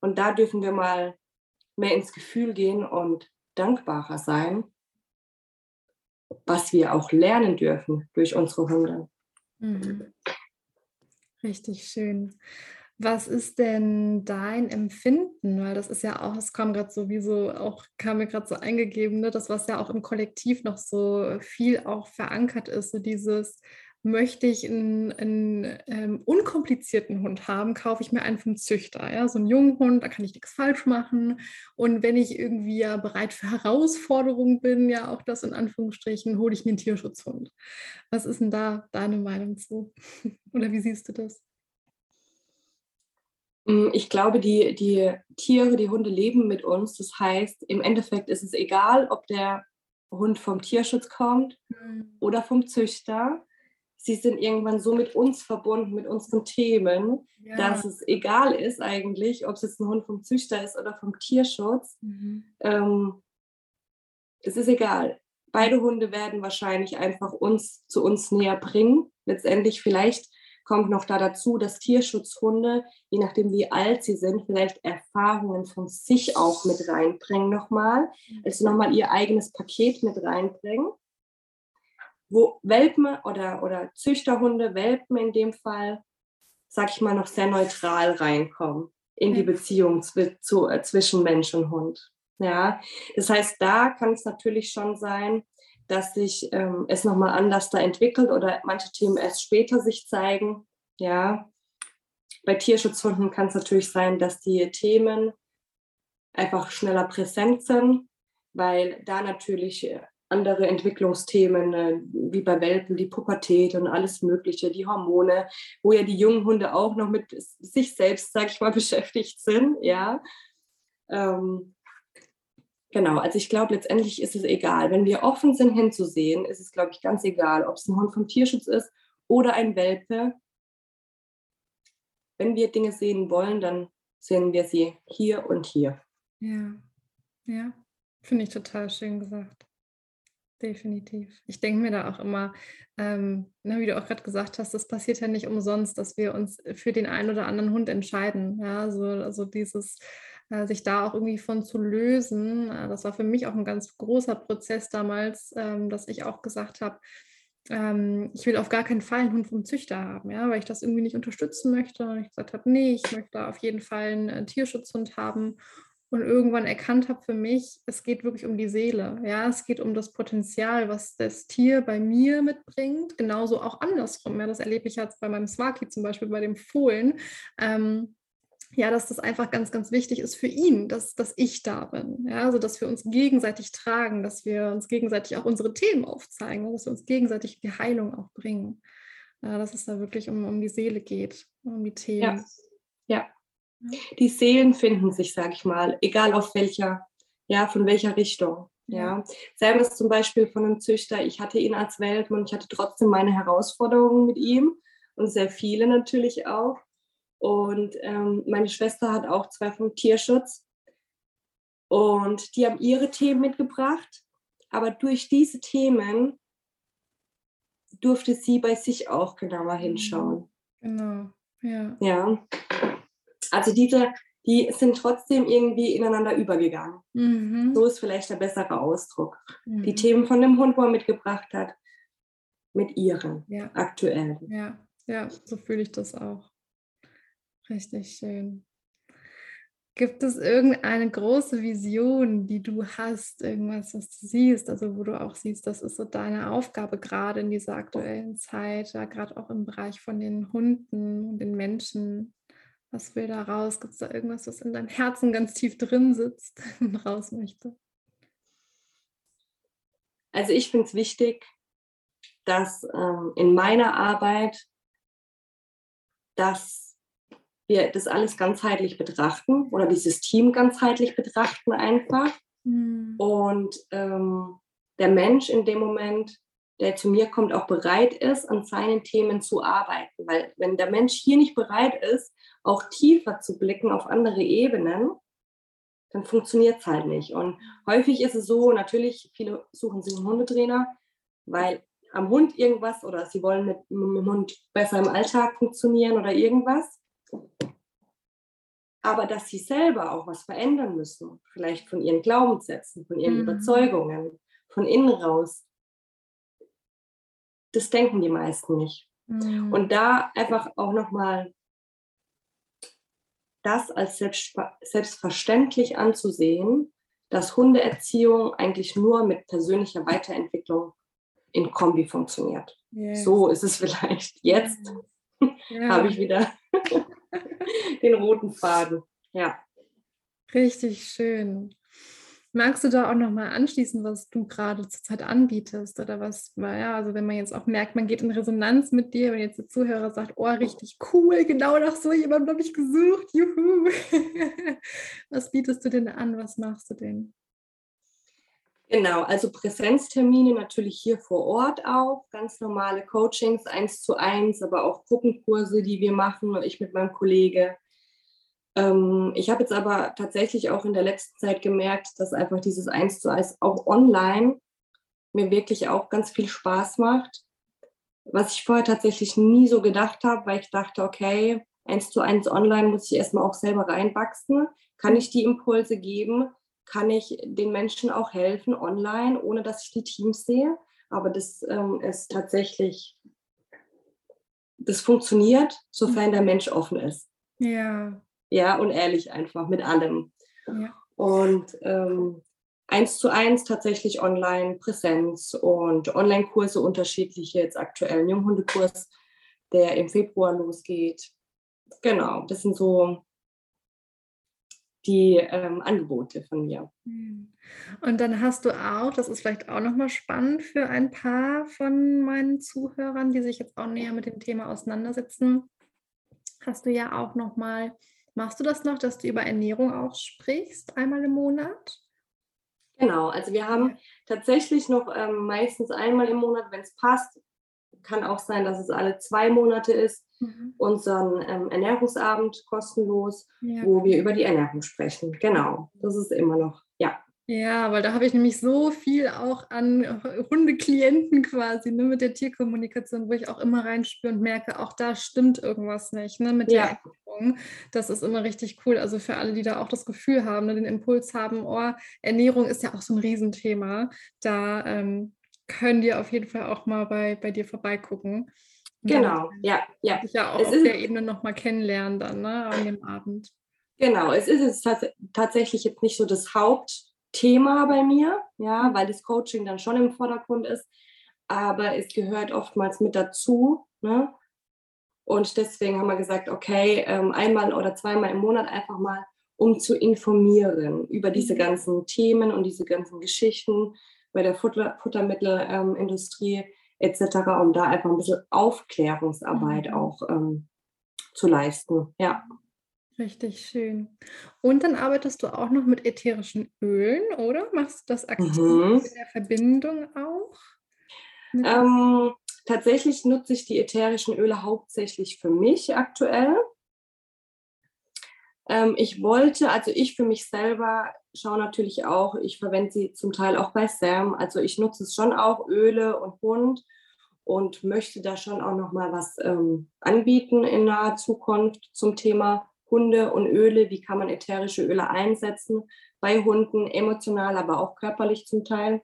Und da dürfen wir mal mehr ins Gefühl gehen und dankbarer sein, was wir auch lernen dürfen durch unsere Hunde. Mhm. Richtig schön. Was ist denn dein Empfinden? Weil das ist ja auch, es kam gerade sowieso auch, kam mir gerade so eingegeben, ne? das, was ja auch im Kollektiv noch so viel auch verankert ist, so dieses, möchte ich einen, einen ähm, unkomplizierten Hund haben, kaufe ich mir einen vom Züchter. Ja? So einen jungen Hund, da kann ich nichts falsch machen. Und wenn ich irgendwie ja bereit für Herausforderungen bin, ja auch das in Anführungsstrichen, hole ich mir einen Tierschutzhund. Was ist denn da deine Meinung zu? (laughs) Oder wie siehst du das? Mm, ich glaube, die, die Tiere, die Hunde leben mit uns. Das heißt, im Endeffekt ist es egal, ob der Hund vom Tierschutz kommt mhm. oder vom Züchter. Sie sind irgendwann so mit uns verbunden, mit unseren Themen, ja. dass es egal ist eigentlich, ob es jetzt ein Hund vom Züchter ist oder vom Tierschutz. Mhm. Ähm, es ist egal. Beide Hunde werden wahrscheinlich einfach uns zu uns näher bringen. Letztendlich vielleicht kommt noch da dazu, dass Tierschutzhunde, je nachdem wie alt sie sind, vielleicht Erfahrungen von sich auch mit reinbringen nochmal, also nochmal ihr eigenes Paket mit reinbringen, wo Welpen oder, oder Züchterhunde, Welpen in dem Fall, sag ich mal, noch sehr neutral reinkommen in die Beziehung zu, äh, zwischen Mensch und Hund. Ja, das heißt, da kann es natürlich schon sein, dass sich ähm, es nochmal anders da entwickelt oder manche Themen erst später sich zeigen. Ja, bei Tierschutzhunden kann es natürlich sein, dass die Themen einfach schneller präsent sind, weil da natürlich äh, andere Entwicklungsthemen, äh, wie bei Welpen, die Pubertät und alles Mögliche, die Hormone, wo ja die jungen Hunde auch noch mit sich selbst, sag ich mal, (laughs) beschäftigt sind, ja. Ähm, Genau, also ich glaube, letztendlich ist es egal. Wenn wir offen sind hinzusehen, ist es, glaube ich, ganz egal, ob es ein Hund vom Tierschutz ist oder ein Welpe. Wenn wir Dinge sehen wollen, dann sehen wir sie hier und hier. Ja, ja, finde ich total schön gesagt. Definitiv. Ich denke mir da auch immer, ähm, ne, wie du auch gerade gesagt hast, das passiert ja nicht umsonst, dass wir uns für den einen oder anderen Hund entscheiden. Ja, so, also dieses sich da auch irgendwie von zu lösen. Äh, das war für mich auch ein ganz großer Prozess damals, ähm, dass ich auch gesagt habe, ähm, ich will auf gar keinen Fall einen Hund vom Züchter haben, ja, weil ich das irgendwie nicht unterstützen möchte. Und ich gesagt habe, nee, ich möchte auf jeden Fall einen äh, Tierschutzhund haben und irgendwann erkannt habe für mich, es geht wirklich um die Seele. Ja, es geht um das Potenzial, was das Tier bei mir mitbringt. Genauso auch andersrum. Ja, das erlebe ich jetzt bei meinem Swaki zum Beispiel, bei dem Fohlen. Ähm, ja, dass das einfach ganz, ganz wichtig ist für ihn, dass, dass ich da bin. Ja, also dass wir uns gegenseitig tragen, dass wir uns gegenseitig auch unsere Themen aufzeigen, dass wir uns gegenseitig die Heilung auch bringen. Ja, dass es da wirklich um, um die Seele geht, um die Themen. Ja. ja. Die Seelen finden sich, sag ich mal, egal auf welcher, ja, von welcher Richtung. Ja, selber ist zum Beispiel von einem Züchter, ich hatte ihn als Welpen und ich hatte trotzdem meine Herausforderungen mit ihm und sehr viele natürlich auch. Und ähm, meine Schwester hat auch zwei vom Tierschutz. Und die haben ihre Themen mitgebracht. Aber durch diese Themen durfte sie bei sich auch genauer mhm. hinschauen. Genau, ja. Ja. Also diese, die sind trotzdem irgendwie ineinander übergegangen. Mhm. So ist vielleicht der bessere Ausdruck. Mhm. Die Themen von dem Hund, wo er mitgebracht hat, mit ihren ja. aktuellen. Ja, ja, so fühle ich das auch. Richtig schön. Gibt es irgendeine große Vision, die du hast, irgendwas, was du siehst, also wo du auch siehst, das ist so deine Aufgabe gerade in dieser aktuellen Zeit, ja, gerade auch im Bereich von den Hunden und den Menschen? Was will da raus? Gibt es da irgendwas, was in deinem Herzen ganz tief drin sitzt (laughs) und raus möchte? Also ich finde es wichtig, dass ähm, in meiner Arbeit, dass wir das alles ganzheitlich betrachten oder dieses Team ganzheitlich betrachten einfach. Mhm. Und ähm, der Mensch in dem Moment, der zu mir kommt, auch bereit ist, an seinen Themen zu arbeiten. Weil wenn der Mensch hier nicht bereit ist, auch tiefer zu blicken auf andere Ebenen, dann funktioniert es halt nicht. Und häufig ist es so, natürlich, viele suchen sich einen Hundetrainer, weil am Hund irgendwas oder sie wollen mit, mit dem Hund besser im Alltag funktionieren oder irgendwas aber dass sie selber auch was verändern müssen, vielleicht von ihren Glaubenssätzen, von ihren mhm. Überzeugungen, von innen raus. Das denken die meisten nicht. Mhm. Und da einfach auch nochmal das als selbst, selbstverständlich anzusehen, dass Hundeerziehung eigentlich nur mit persönlicher Weiterentwicklung in Kombi funktioniert. Yes. So ist es (laughs) vielleicht. Jetzt ja. (laughs) habe ich wieder (laughs) (laughs) den roten Faden. Ja. Richtig schön. Magst du da auch nochmal anschließen, was du gerade zurzeit anbietest? Oder was, ja, also wenn man jetzt auch merkt, man geht in Resonanz mit dir, wenn jetzt der Zuhörer sagt, oh, richtig cool, genau nach so jemandem habe ich gesucht, juhu. (laughs) was bietest du denn an? Was machst du denn? Genau, also Präsenztermine natürlich hier vor Ort auch, ganz normale Coachings eins zu eins, aber auch Gruppenkurse, die wir machen, ich mit meinem Kollege. Ähm, ich habe jetzt aber tatsächlich auch in der letzten Zeit gemerkt, dass einfach dieses eins zu eins auch online mir wirklich auch ganz viel Spaß macht. was ich vorher tatsächlich nie so gedacht habe, weil ich dachte, okay, eins zu eins online muss ich erstmal auch selber reinwachsen. Kann ich die Impulse geben? Kann ich den Menschen auch helfen online, ohne dass ich die Teams sehe? Aber das ähm, ist tatsächlich, das funktioniert, sofern der Mensch offen ist. Ja. Ja, und ehrlich einfach mit allem. Ja. Und ähm, eins zu eins tatsächlich online Präsenz und Online-Kurse unterschiedliche, jetzt aktuell ein Junghundekurs, der im Februar losgeht. Genau, das sind so die ähm, Angebote von mir. Hm. Und dann hast du auch, das ist vielleicht auch nochmal spannend für ein paar von meinen Zuhörern, die sich jetzt auch näher mit dem Thema auseinandersetzen, hast du ja auch nochmal, machst du das noch, dass du über Ernährung auch sprichst, einmal im Monat? Genau, also wir haben tatsächlich noch ähm, meistens einmal im Monat, wenn es passt, kann auch sein, dass es alle zwei Monate ist, mhm. unseren ähm, Ernährungsabend kostenlos, ja. wo wir über die Ernährung sprechen. Genau, das ist immer noch, ja. Ja, weil da habe ich nämlich so viel auch an Hundeklienten quasi ne, mit der Tierkommunikation, wo ich auch immer reinspüre und merke, auch da stimmt irgendwas nicht ne, mit ja. der Ernährung. Das ist immer richtig cool. Also für alle, die da auch das Gefühl haben, ne, den Impuls haben, oh, Ernährung ist ja auch so ein Riesenthema. Da ähm, können die auf jeden Fall auch mal bei, bei dir vorbeigucken. Genau, ja, ja. Ich ja auch es auf der Ebene nochmal kennenlernen dann, ne, an dem Abend. Genau, es ist es tats tatsächlich jetzt nicht so das Hauptthema bei mir, ja, mhm. weil das Coaching dann schon im Vordergrund ist, aber es gehört oftmals mit dazu, ne? Und deswegen haben wir gesagt, okay, ähm, einmal oder zweimal im Monat einfach mal, um zu informieren über diese mhm. ganzen Themen und diese ganzen Geschichten, bei der Futter, Futtermittelindustrie etc., um da einfach ein bisschen Aufklärungsarbeit mhm. auch ähm, zu leisten. Ja. Richtig schön. Und dann arbeitest du auch noch mit ätherischen Ölen, oder? Machst du das aktiv mhm. in der Verbindung auch? Ähm, tatsächlich nutze ich die ätherischen Öle hauptsächlich für mich aktuell. Ähm, ich wollte, also ich für mich selber schaue natürlich auch, ich verwende sie zum Teil auch bei Sam. Also ich nutze es schon auch, Öle und Hund und möchte da schon auch noch mal was ähm, anbieten in naher Zukunft zum Thema Hunde und Öle. Wie kann man ätherische Öle einsetzen bei Hunden, emotional, aber auch körperlich zum Teil.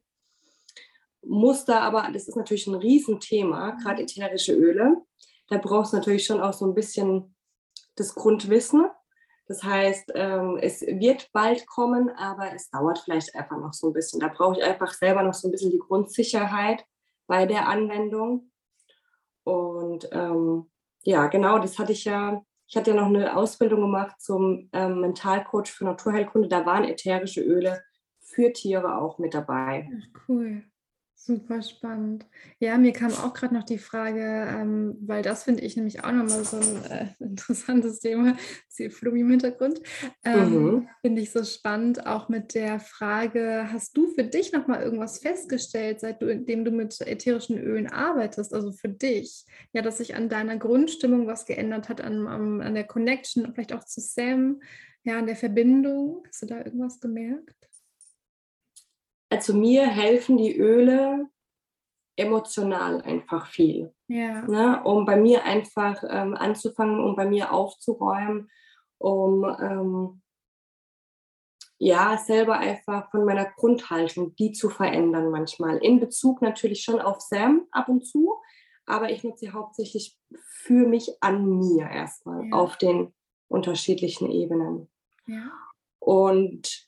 Muss da aber, das ist natürlich ein Riesenthema, gerade ätherische Öle. Da brauchst du natürlich schon auch so ein bisschen das Grundwissen das heißt, ähm, es wird bald kommen, aber es dauert vielleicht einfach noch so ein bisschen. Da brauche ich einfach selber noch so ein bisschen die Grundsicherheit bei der Anwendung. Und ähm, ja, genau, das hatte ich ja. Ich hatte ja noch eine Ausbildung gemacht zum ähm, Mentalcoach für Naturheilkunde. Da waren ätherische Öle für Tiere auch mit dabei. Ach, cool. Super spannend. Ja, mir kam auch gerade noch die Frage, ähm, weil das finde ich nämlich auch nochmal so ein äh, (laughs) interessantes Thema, Flumi im Hintergrund. Ähm, mhm. Finde ich so spannend, auch mit der Frage, hast du für dich nochmal irgendwas festgestellt, seitdem du mit ätherischen Ölen arbeitest, also für dich, ja, dass sich an deiner Grundstimmung was geändert hat, an, an, an der Connection, vielleicht auch zu Sam, ja, an der Verbindung? Hast du da irgendwas gemerkt? Also mir helfen die Öle emotional einfach viel. Ja. Ne? Um bei mir einfach ähm, anzufangen, um bei mir aufzuräumen, um ähm, ja selber einfach von meiner Grundhaltung die zu verändern manchmal. In Bezug natürlich schon auf Sam ab und zu, aber ich nutze sie hauptsächlich für mich an mir erstmal ja. auf den unterschiedlichen Ebenen. Ja. Und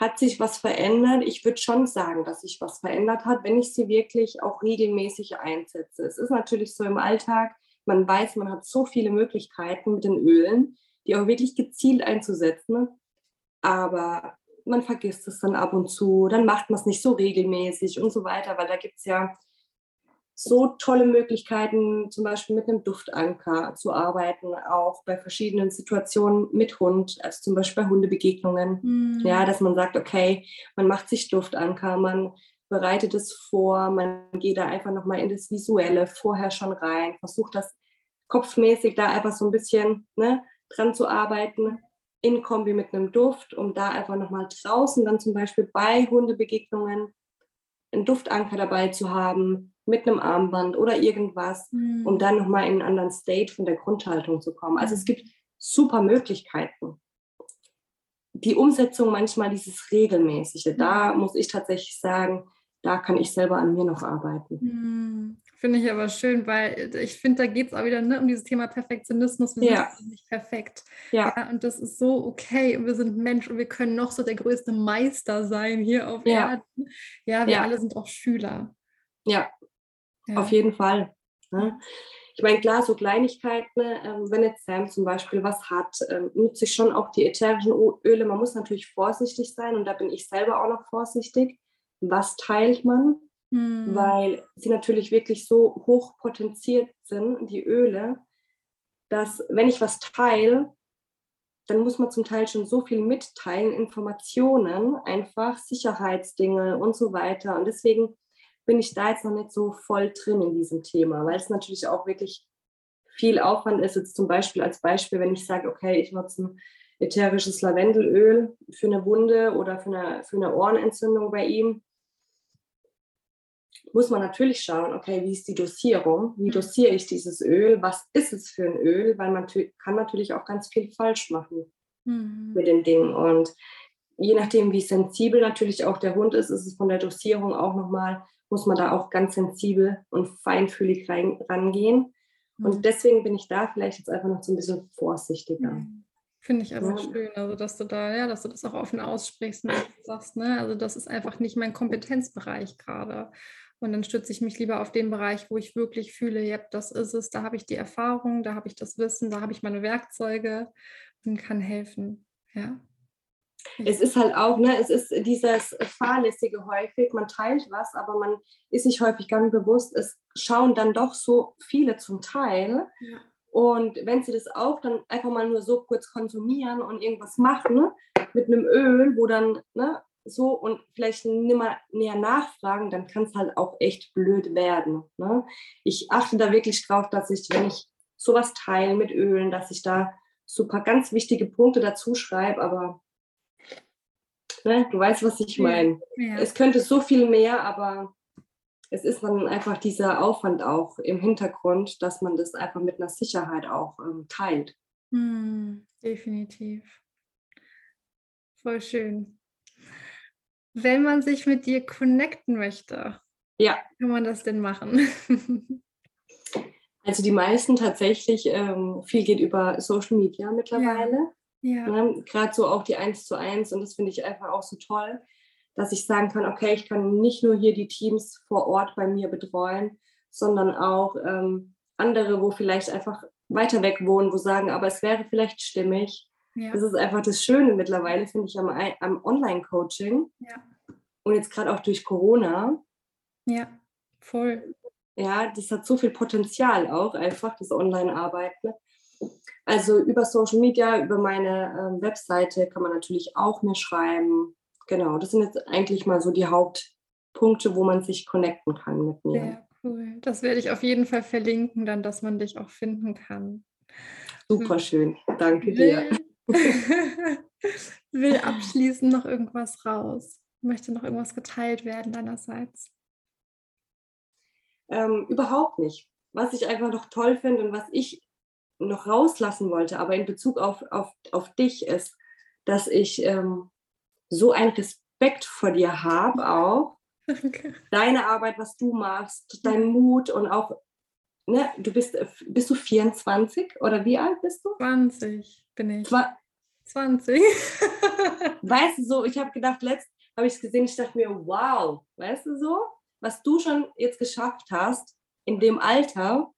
hat sich was verändert? Ich würde schon sagen, dass sich was verändert hat, wenn ich sie wirklich auch regelmäßig einsetze. Es ist natürlich so im Alltag, man weiß, man hat so viele Möglichkeiten mit den Ölen, die auch wirklich gezielt einzusetzen, aber man vergisst es dann ab und zu, dann macht man es nicht so regelmäßig und so weiter, weil da gibt es ja so tolle Möglichkeiten, zum Beispiel mit einem Duftanker zu arbeiten, auch bei verschiedenen Situationen mit Hund, also zum Beispiel bei Hundebegegnungen. Mhm. Ja, dass man sagt, okay, man macht sich Duftanker, man bereitet es vor, man geht da einfach nochmal in das Visuelle vorher schon rein, versucht das kopfmäßig da einfach so ein bisschen ne, dran zu arbeiten, in Kombi mit einem Duft, um da einfach nochmal draußen dann zum Beispiel bei Hundebegegnungen einen Duftanker dabei zu haben, mit einem Armband oder irgendwas, mhm. um dann nochmal in einen anderen State von der Grundhaltung zu kommen. Also es gibt super Möglichkeiten. Die Umsetzung manchmal dieses Regelmäßige, da muss ich tatsächlich sagen, da kann ich selber an mir noch arbeiten. Finde ich aber schön, weil ich finde, da geht es auch wieder ne, um dieses Thema Perfektionismus. Wir ja. sind nicht perfekt. Ja. ja. Und das ist so okay. Und wir sind Mensch und wir können noch so der größte Meister sein hier auf ja. Erden. Ja, wir ja. alle sind auch Schüler. Ja, auf jeden Fall. Ne? Ich meine, klar, so Kleinigkeiten, ähm, wenn jetzt Sam zum Beispiel was hat, ähm, nutze ich schon auch die ätherischen Öle. Man muss natürlich vorsichtig sein und da bin ich selber auch noch vorsichtig. Was teilt man? Hm. weil sie natürlich wirklich so hoch potenziert sind, die Öle, dass wenn ich was teile, dann muss man zum Teil schon so viel mitteilen, Informationen, einfach Sicherheitsdinge und so weiter. Und deswegen bin ich da jetzt noch nicht so voll drin in diesem Thema, weil es natürlich auch wirklich viel Aufwand ist. Jetzt zum Beispiel als Beispiel, wenn ich sage, okay, ich nutze ein ätherisches Lavendelöl für eine Wunde oder für eine, für eine Ohrenentzündung bei ihm, muss man natürlich schauen, okay, wie ist die Dosierung? Wie mhm. dosiere ich dieses Öl? Was ist es für ein Öl? Weil man kann natürlich auch ganz viel falsch machen mhm. mit den Dingen. Und je nachdem, wie sensibel natürlich auch der Hund ist, ist es von der Dosierung auch nochmal, muss man da auch ganz sensibel und feinfühlig rein, rangehen. Mhm. Und deswegen bin ich da vielleicht jetzt einfach noch so ein bisschen vorsichtiger. Mhm. Finde ich aber ja. schön, also dass du da, ja, dass du das auch offen aussprichst und sagst, ne, also das ist einfach nicht mein Kompetenzbereich gerade. Und dann stütze ich mich lieber auf den Bereich, wo ich wirklich fühle, ja, das ist es, da habe ich die Erfahrung, da habe ich das Wissen, da habe ich meine Werkzeuge und kann helfen. Ja. Es ist halt auch, ne, es ist dieses Fahrlässige häufig, man teilt was, aber man ist sich häufig gar nicht bewusst, es schauen dann doch so viele zum Teil. Ja. Und wenn sie das auch dann einfach mal nur so kurz konsumieren und irgendwas machen ne, mit einem Öl, wo dann ne, so und vielleicht nimmer näher nachfragen, dann kann es halt auch echt blöd werden. Ne? Ich achte da wirklich drauf, dass ich, wenn ich sowas teile mit Ölen, dass ich da so ein paar ganz wichtige Punkte dazu schreibe, aber ne, du weißt, was ich meine. Ja. Es könnte so viel mehr, aber es ist dann einfach dieser Aufwand auch im Hintergrund, dass man das einfach mit einer Sicherheit auch ähm, teilt. Hm, definitiv. Voll schön. Wenn man sich mit dir connecten möchte, ja. kann man das denn machen? (laughs) also die meisten tatsächlich, ähm, viel geht über Social Media mittlerweile. Ja. ja. Ne? Gerade so auch die Eins zu eins und das finde ich einfach auch so toll, dass ich sagen kann, okay, ich kann nicht nur hier die Teams vor Ort bei mir betreuen, sondern auch ähm, andere, wo vielleicht einfach weiter weg wohnen, wo sagen, aber es wäre vielleicht stimmig, ja. Das ist einfach das Schöne mittlerweile, finde ich, am, am Online-Coaching. Ja. Und jetzt gerade auch durch Corona. Ja, voll. Ja, das hat so viel Potenzial auch, einfach das Online-Arbeiten. Also über Social Media, über meine ähm, Webseite kann man natürlich auch mehr schreiben. Genau, das sind jetzt eigentlich mal so die Hauptpunkte, wo man sich connecten kann mit mir. Sehr cool. Das werde ich auf jeden Fall verlinken, dann, dass man dich auch finden kann. Super schön. Danke dir. (laughs) Will abschließend noch irgendwas raus? Möchte noch irgendwas geteilt werden deinerseits? Ähm, überhaupt nicht. Was ich einfach noch toll finde und was ich noch rauslassen wollte, aber in Bezug auf, auf, auf dich ist, dass ich ähm, so einen Respekt vor dir habe auch. (laughs) Deine Arbeit, was du machst, dein Mut und auch, ne, du bist, bist du 24 oder wie alt bist du? 20 bin ich. Zwa 20. (laughs) weißt du so, ich habe gedacht, letzt habe ich es gesehen, ich dachte mir, wow, weißt du so, was du schon jetzt geschafft hast in dem Alter,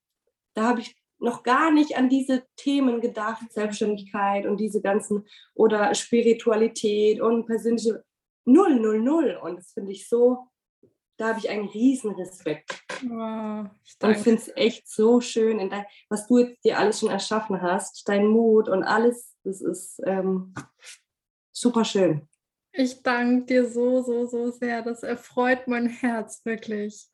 da habe ich noch gar nicht an diese Themen gedacht, Selbstständigkeit und diese ganzen oder Spiritualität und persönliche null, null, null. Und das finde ich so, da habe ich einen riesen Respekt. Wow, und finde es echt so schön, dein, was du jetzt dir alles schon erschaffen hast, dein Mut und alles, das ist ähm, super schön. Ich danke dir so, so, so sehr. Das erfreut mein Herz wirklich.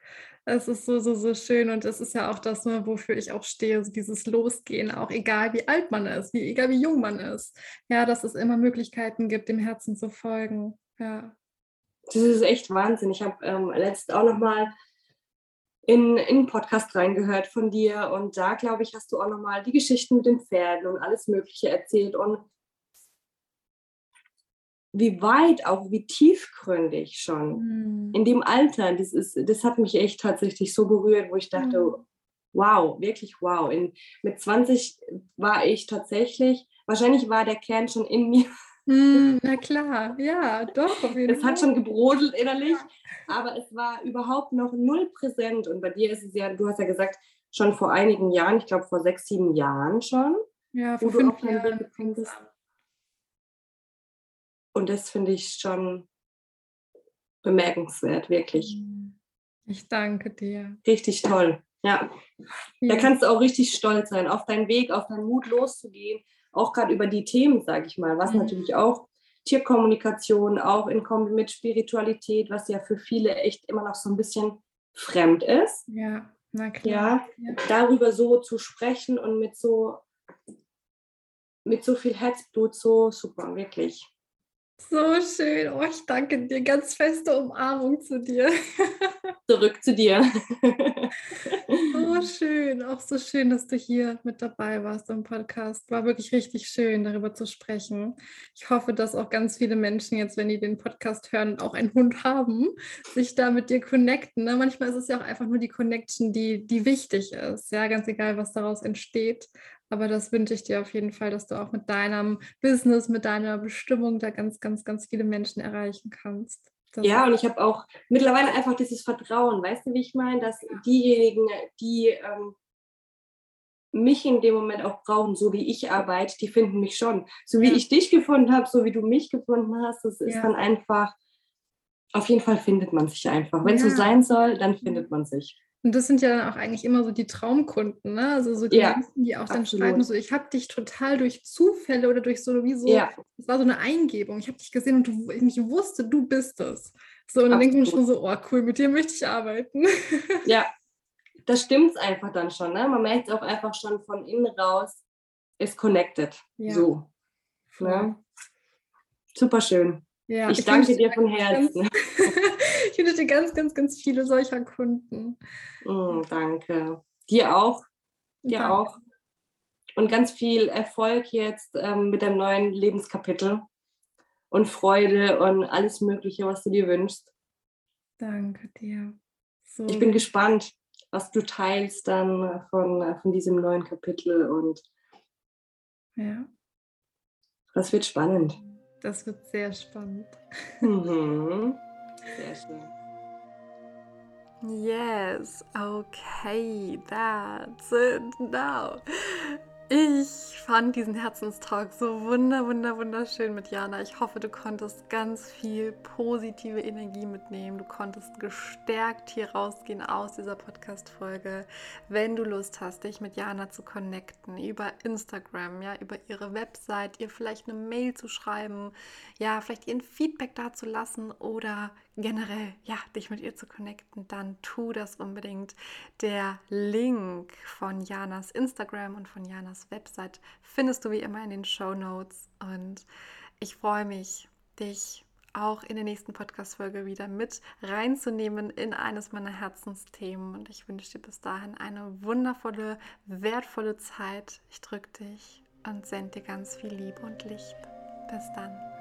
Es ist so, so, so schön und es ist ja auch das, ne, wofür ich auch stehe, so dieses Losgehen, auch egal wie alt man ist, wie, egal wie jung man ist. Ja, dass es immer Möglichkeiten gibt, dem Herzen zu folgen. Ja. Das ist echt Wahnsinn. Ich habe ähm, letztens auch noch mal in, in einen Podcast reingehört von dir und da, glaube ich, hast du auch noch mal die Geschichten mit den Pferden und alles Mögliche erzählt und wie weit, auch wie tiefgründig schon mhm. in dem Alter, das, ist, das hat mich echt tatsächlich so berührt, wo ich dachte, mhm. wow, wirklich wow. In, mit 20 war ich tatsächlich, wahrscheinlich war der Kern schon in mir. Mhm, (laughs) na klar, ja, doch. Es hat schon gebrodelt innerlich, ja. aber es war überhaupt noch null präsent. Und bei dir ist es ja, du hast ja gesagt, schon vor einigen Jahren, ich glaube vor sechs, sieben Jahren schon, ja, vor wo fünf du auf Jahren. Weg gekommen bist. Und das finde ich schon bemerkenswert, wirklich. Mhm. Ich danke dir. Richtig toll. Ja. ja. Da kannst du auch richtig stolz sein auf deinen Weg, auf deinen Mut loszugehen. Auch gerade über die Themen, sage ich mal, was mhm. natürlich auch Tierkommunikation, auch in Kombi mit Spiritualität, was ja für viele echt immer noch so ein bisschen fremd ist. Ja, na klar. Ja, ja. darüber so zu sprechen und mit so mit so viel Herzblut so super, wirklich. So schön. Oh, ich danke dir. Ganz feste Umarmung zu dir. (laughs) Zurück zu dir. So schön. Auch so schön, dass du hier mit dabei warst im Podcast. War wirklich richtig schön, darüber zu sprechen. Ich hoffe, dass auch ganz viele Menschen jetzt, wenn die den Podcast hören und auch einen Hund haben, sich da mit dir connecten. Ne? Manchmal ist es ja auch einfach nur die Connection, die, die wichtig ist. Ja, ganz egal, was daraus entsteht. Aber das wünsche ich dir auf jeden Fall, dass du auch mit deinem Business, mit deiner Bestimmung da ganz, ganz, ganz viele Menschen erreichen kannst. Das ja, und ich habe auch mittlerweile einfach dieses Vertrauen, weißt du, wie ich meine, dass diejenigen, die ähm, mich in dem Moment auch brauchen, so wie ich arbeite, die finden mich schon. So wie ja. ich dich gefunden habe, so wie du mich gefunden hast, das ist ja. dann einfach, auf jeden Fall findet man sich einfach. Wenn es ja. so sein soll, dann findet man sich. Und das sind ja dann auch eigentlich immer so die Traumkunden, ne? Also so die ja, Menschen, die auch dann absolut. schreiben, so ich habe dich total durch Zufälle oder durch so wie so, ja. das war so eine Eingebung. Ich habe dich gesehen und du, ich wusste, du bist es. So, und dann denkt man schon so, oh cool, mit dir möchte ich arbeiten. (laughs) Ja, das stimmt einfach dann schon, ne? Man merkt es auch einfach schon von innen raus, ist connected. Ja. So. Ne? Super schön. Ja, ich, ich danke dir von Herzen. (laughs) ich wünsche dir ganz, ganz, ganz viele solcher Kunden. Mm, danke. Dir auch. Dir danke. auch. Und ganz viel Erfolg jetzt ähm, mit deinem neuen Lebenskapitel und Freude und alles Mögliche, was du dir wünschst. Danke dir. So. Ich bin gespannt, was du teilst dann von, von diesem neuen Kapitel und ja. Das wird spannend. Das wird sehr spannend. Mhm. Sehr schön. Yes, okay, that's it now. Ich fand diesen Herzenstalk so wunder, wunder, wunderschön mit Jana. Ich hoffe, du konntest ganz viel positive Energie mitnehmen. Du konntest gestärkt hier rausgehen aus dieser Podcast-Folge. Wenn du Lust hast, dich mit Jana zu connecten, über Instagram, ja, über ihre Website, ihr vielleicht eine Mail zu schreiben, ja, vielleicht ihren Feedback dazu lassen oder generell, ja, dich mit ihr zu connecten, dann tu das unbedingt. Der Link von Janas Instagram und von Janas Website findest du wie immer in den Show Notes. Und ich freue mich, dich auch in der nächsten Podcast-Folge wieder mit reinzunehmen in eines meiner Herzensthemen. Und ich wünsche dir bis dahin eine wundervolle, wertvolle Zeit. Ich drücke dich und sende dir ganz viel Liebe und Licht. Bis dann.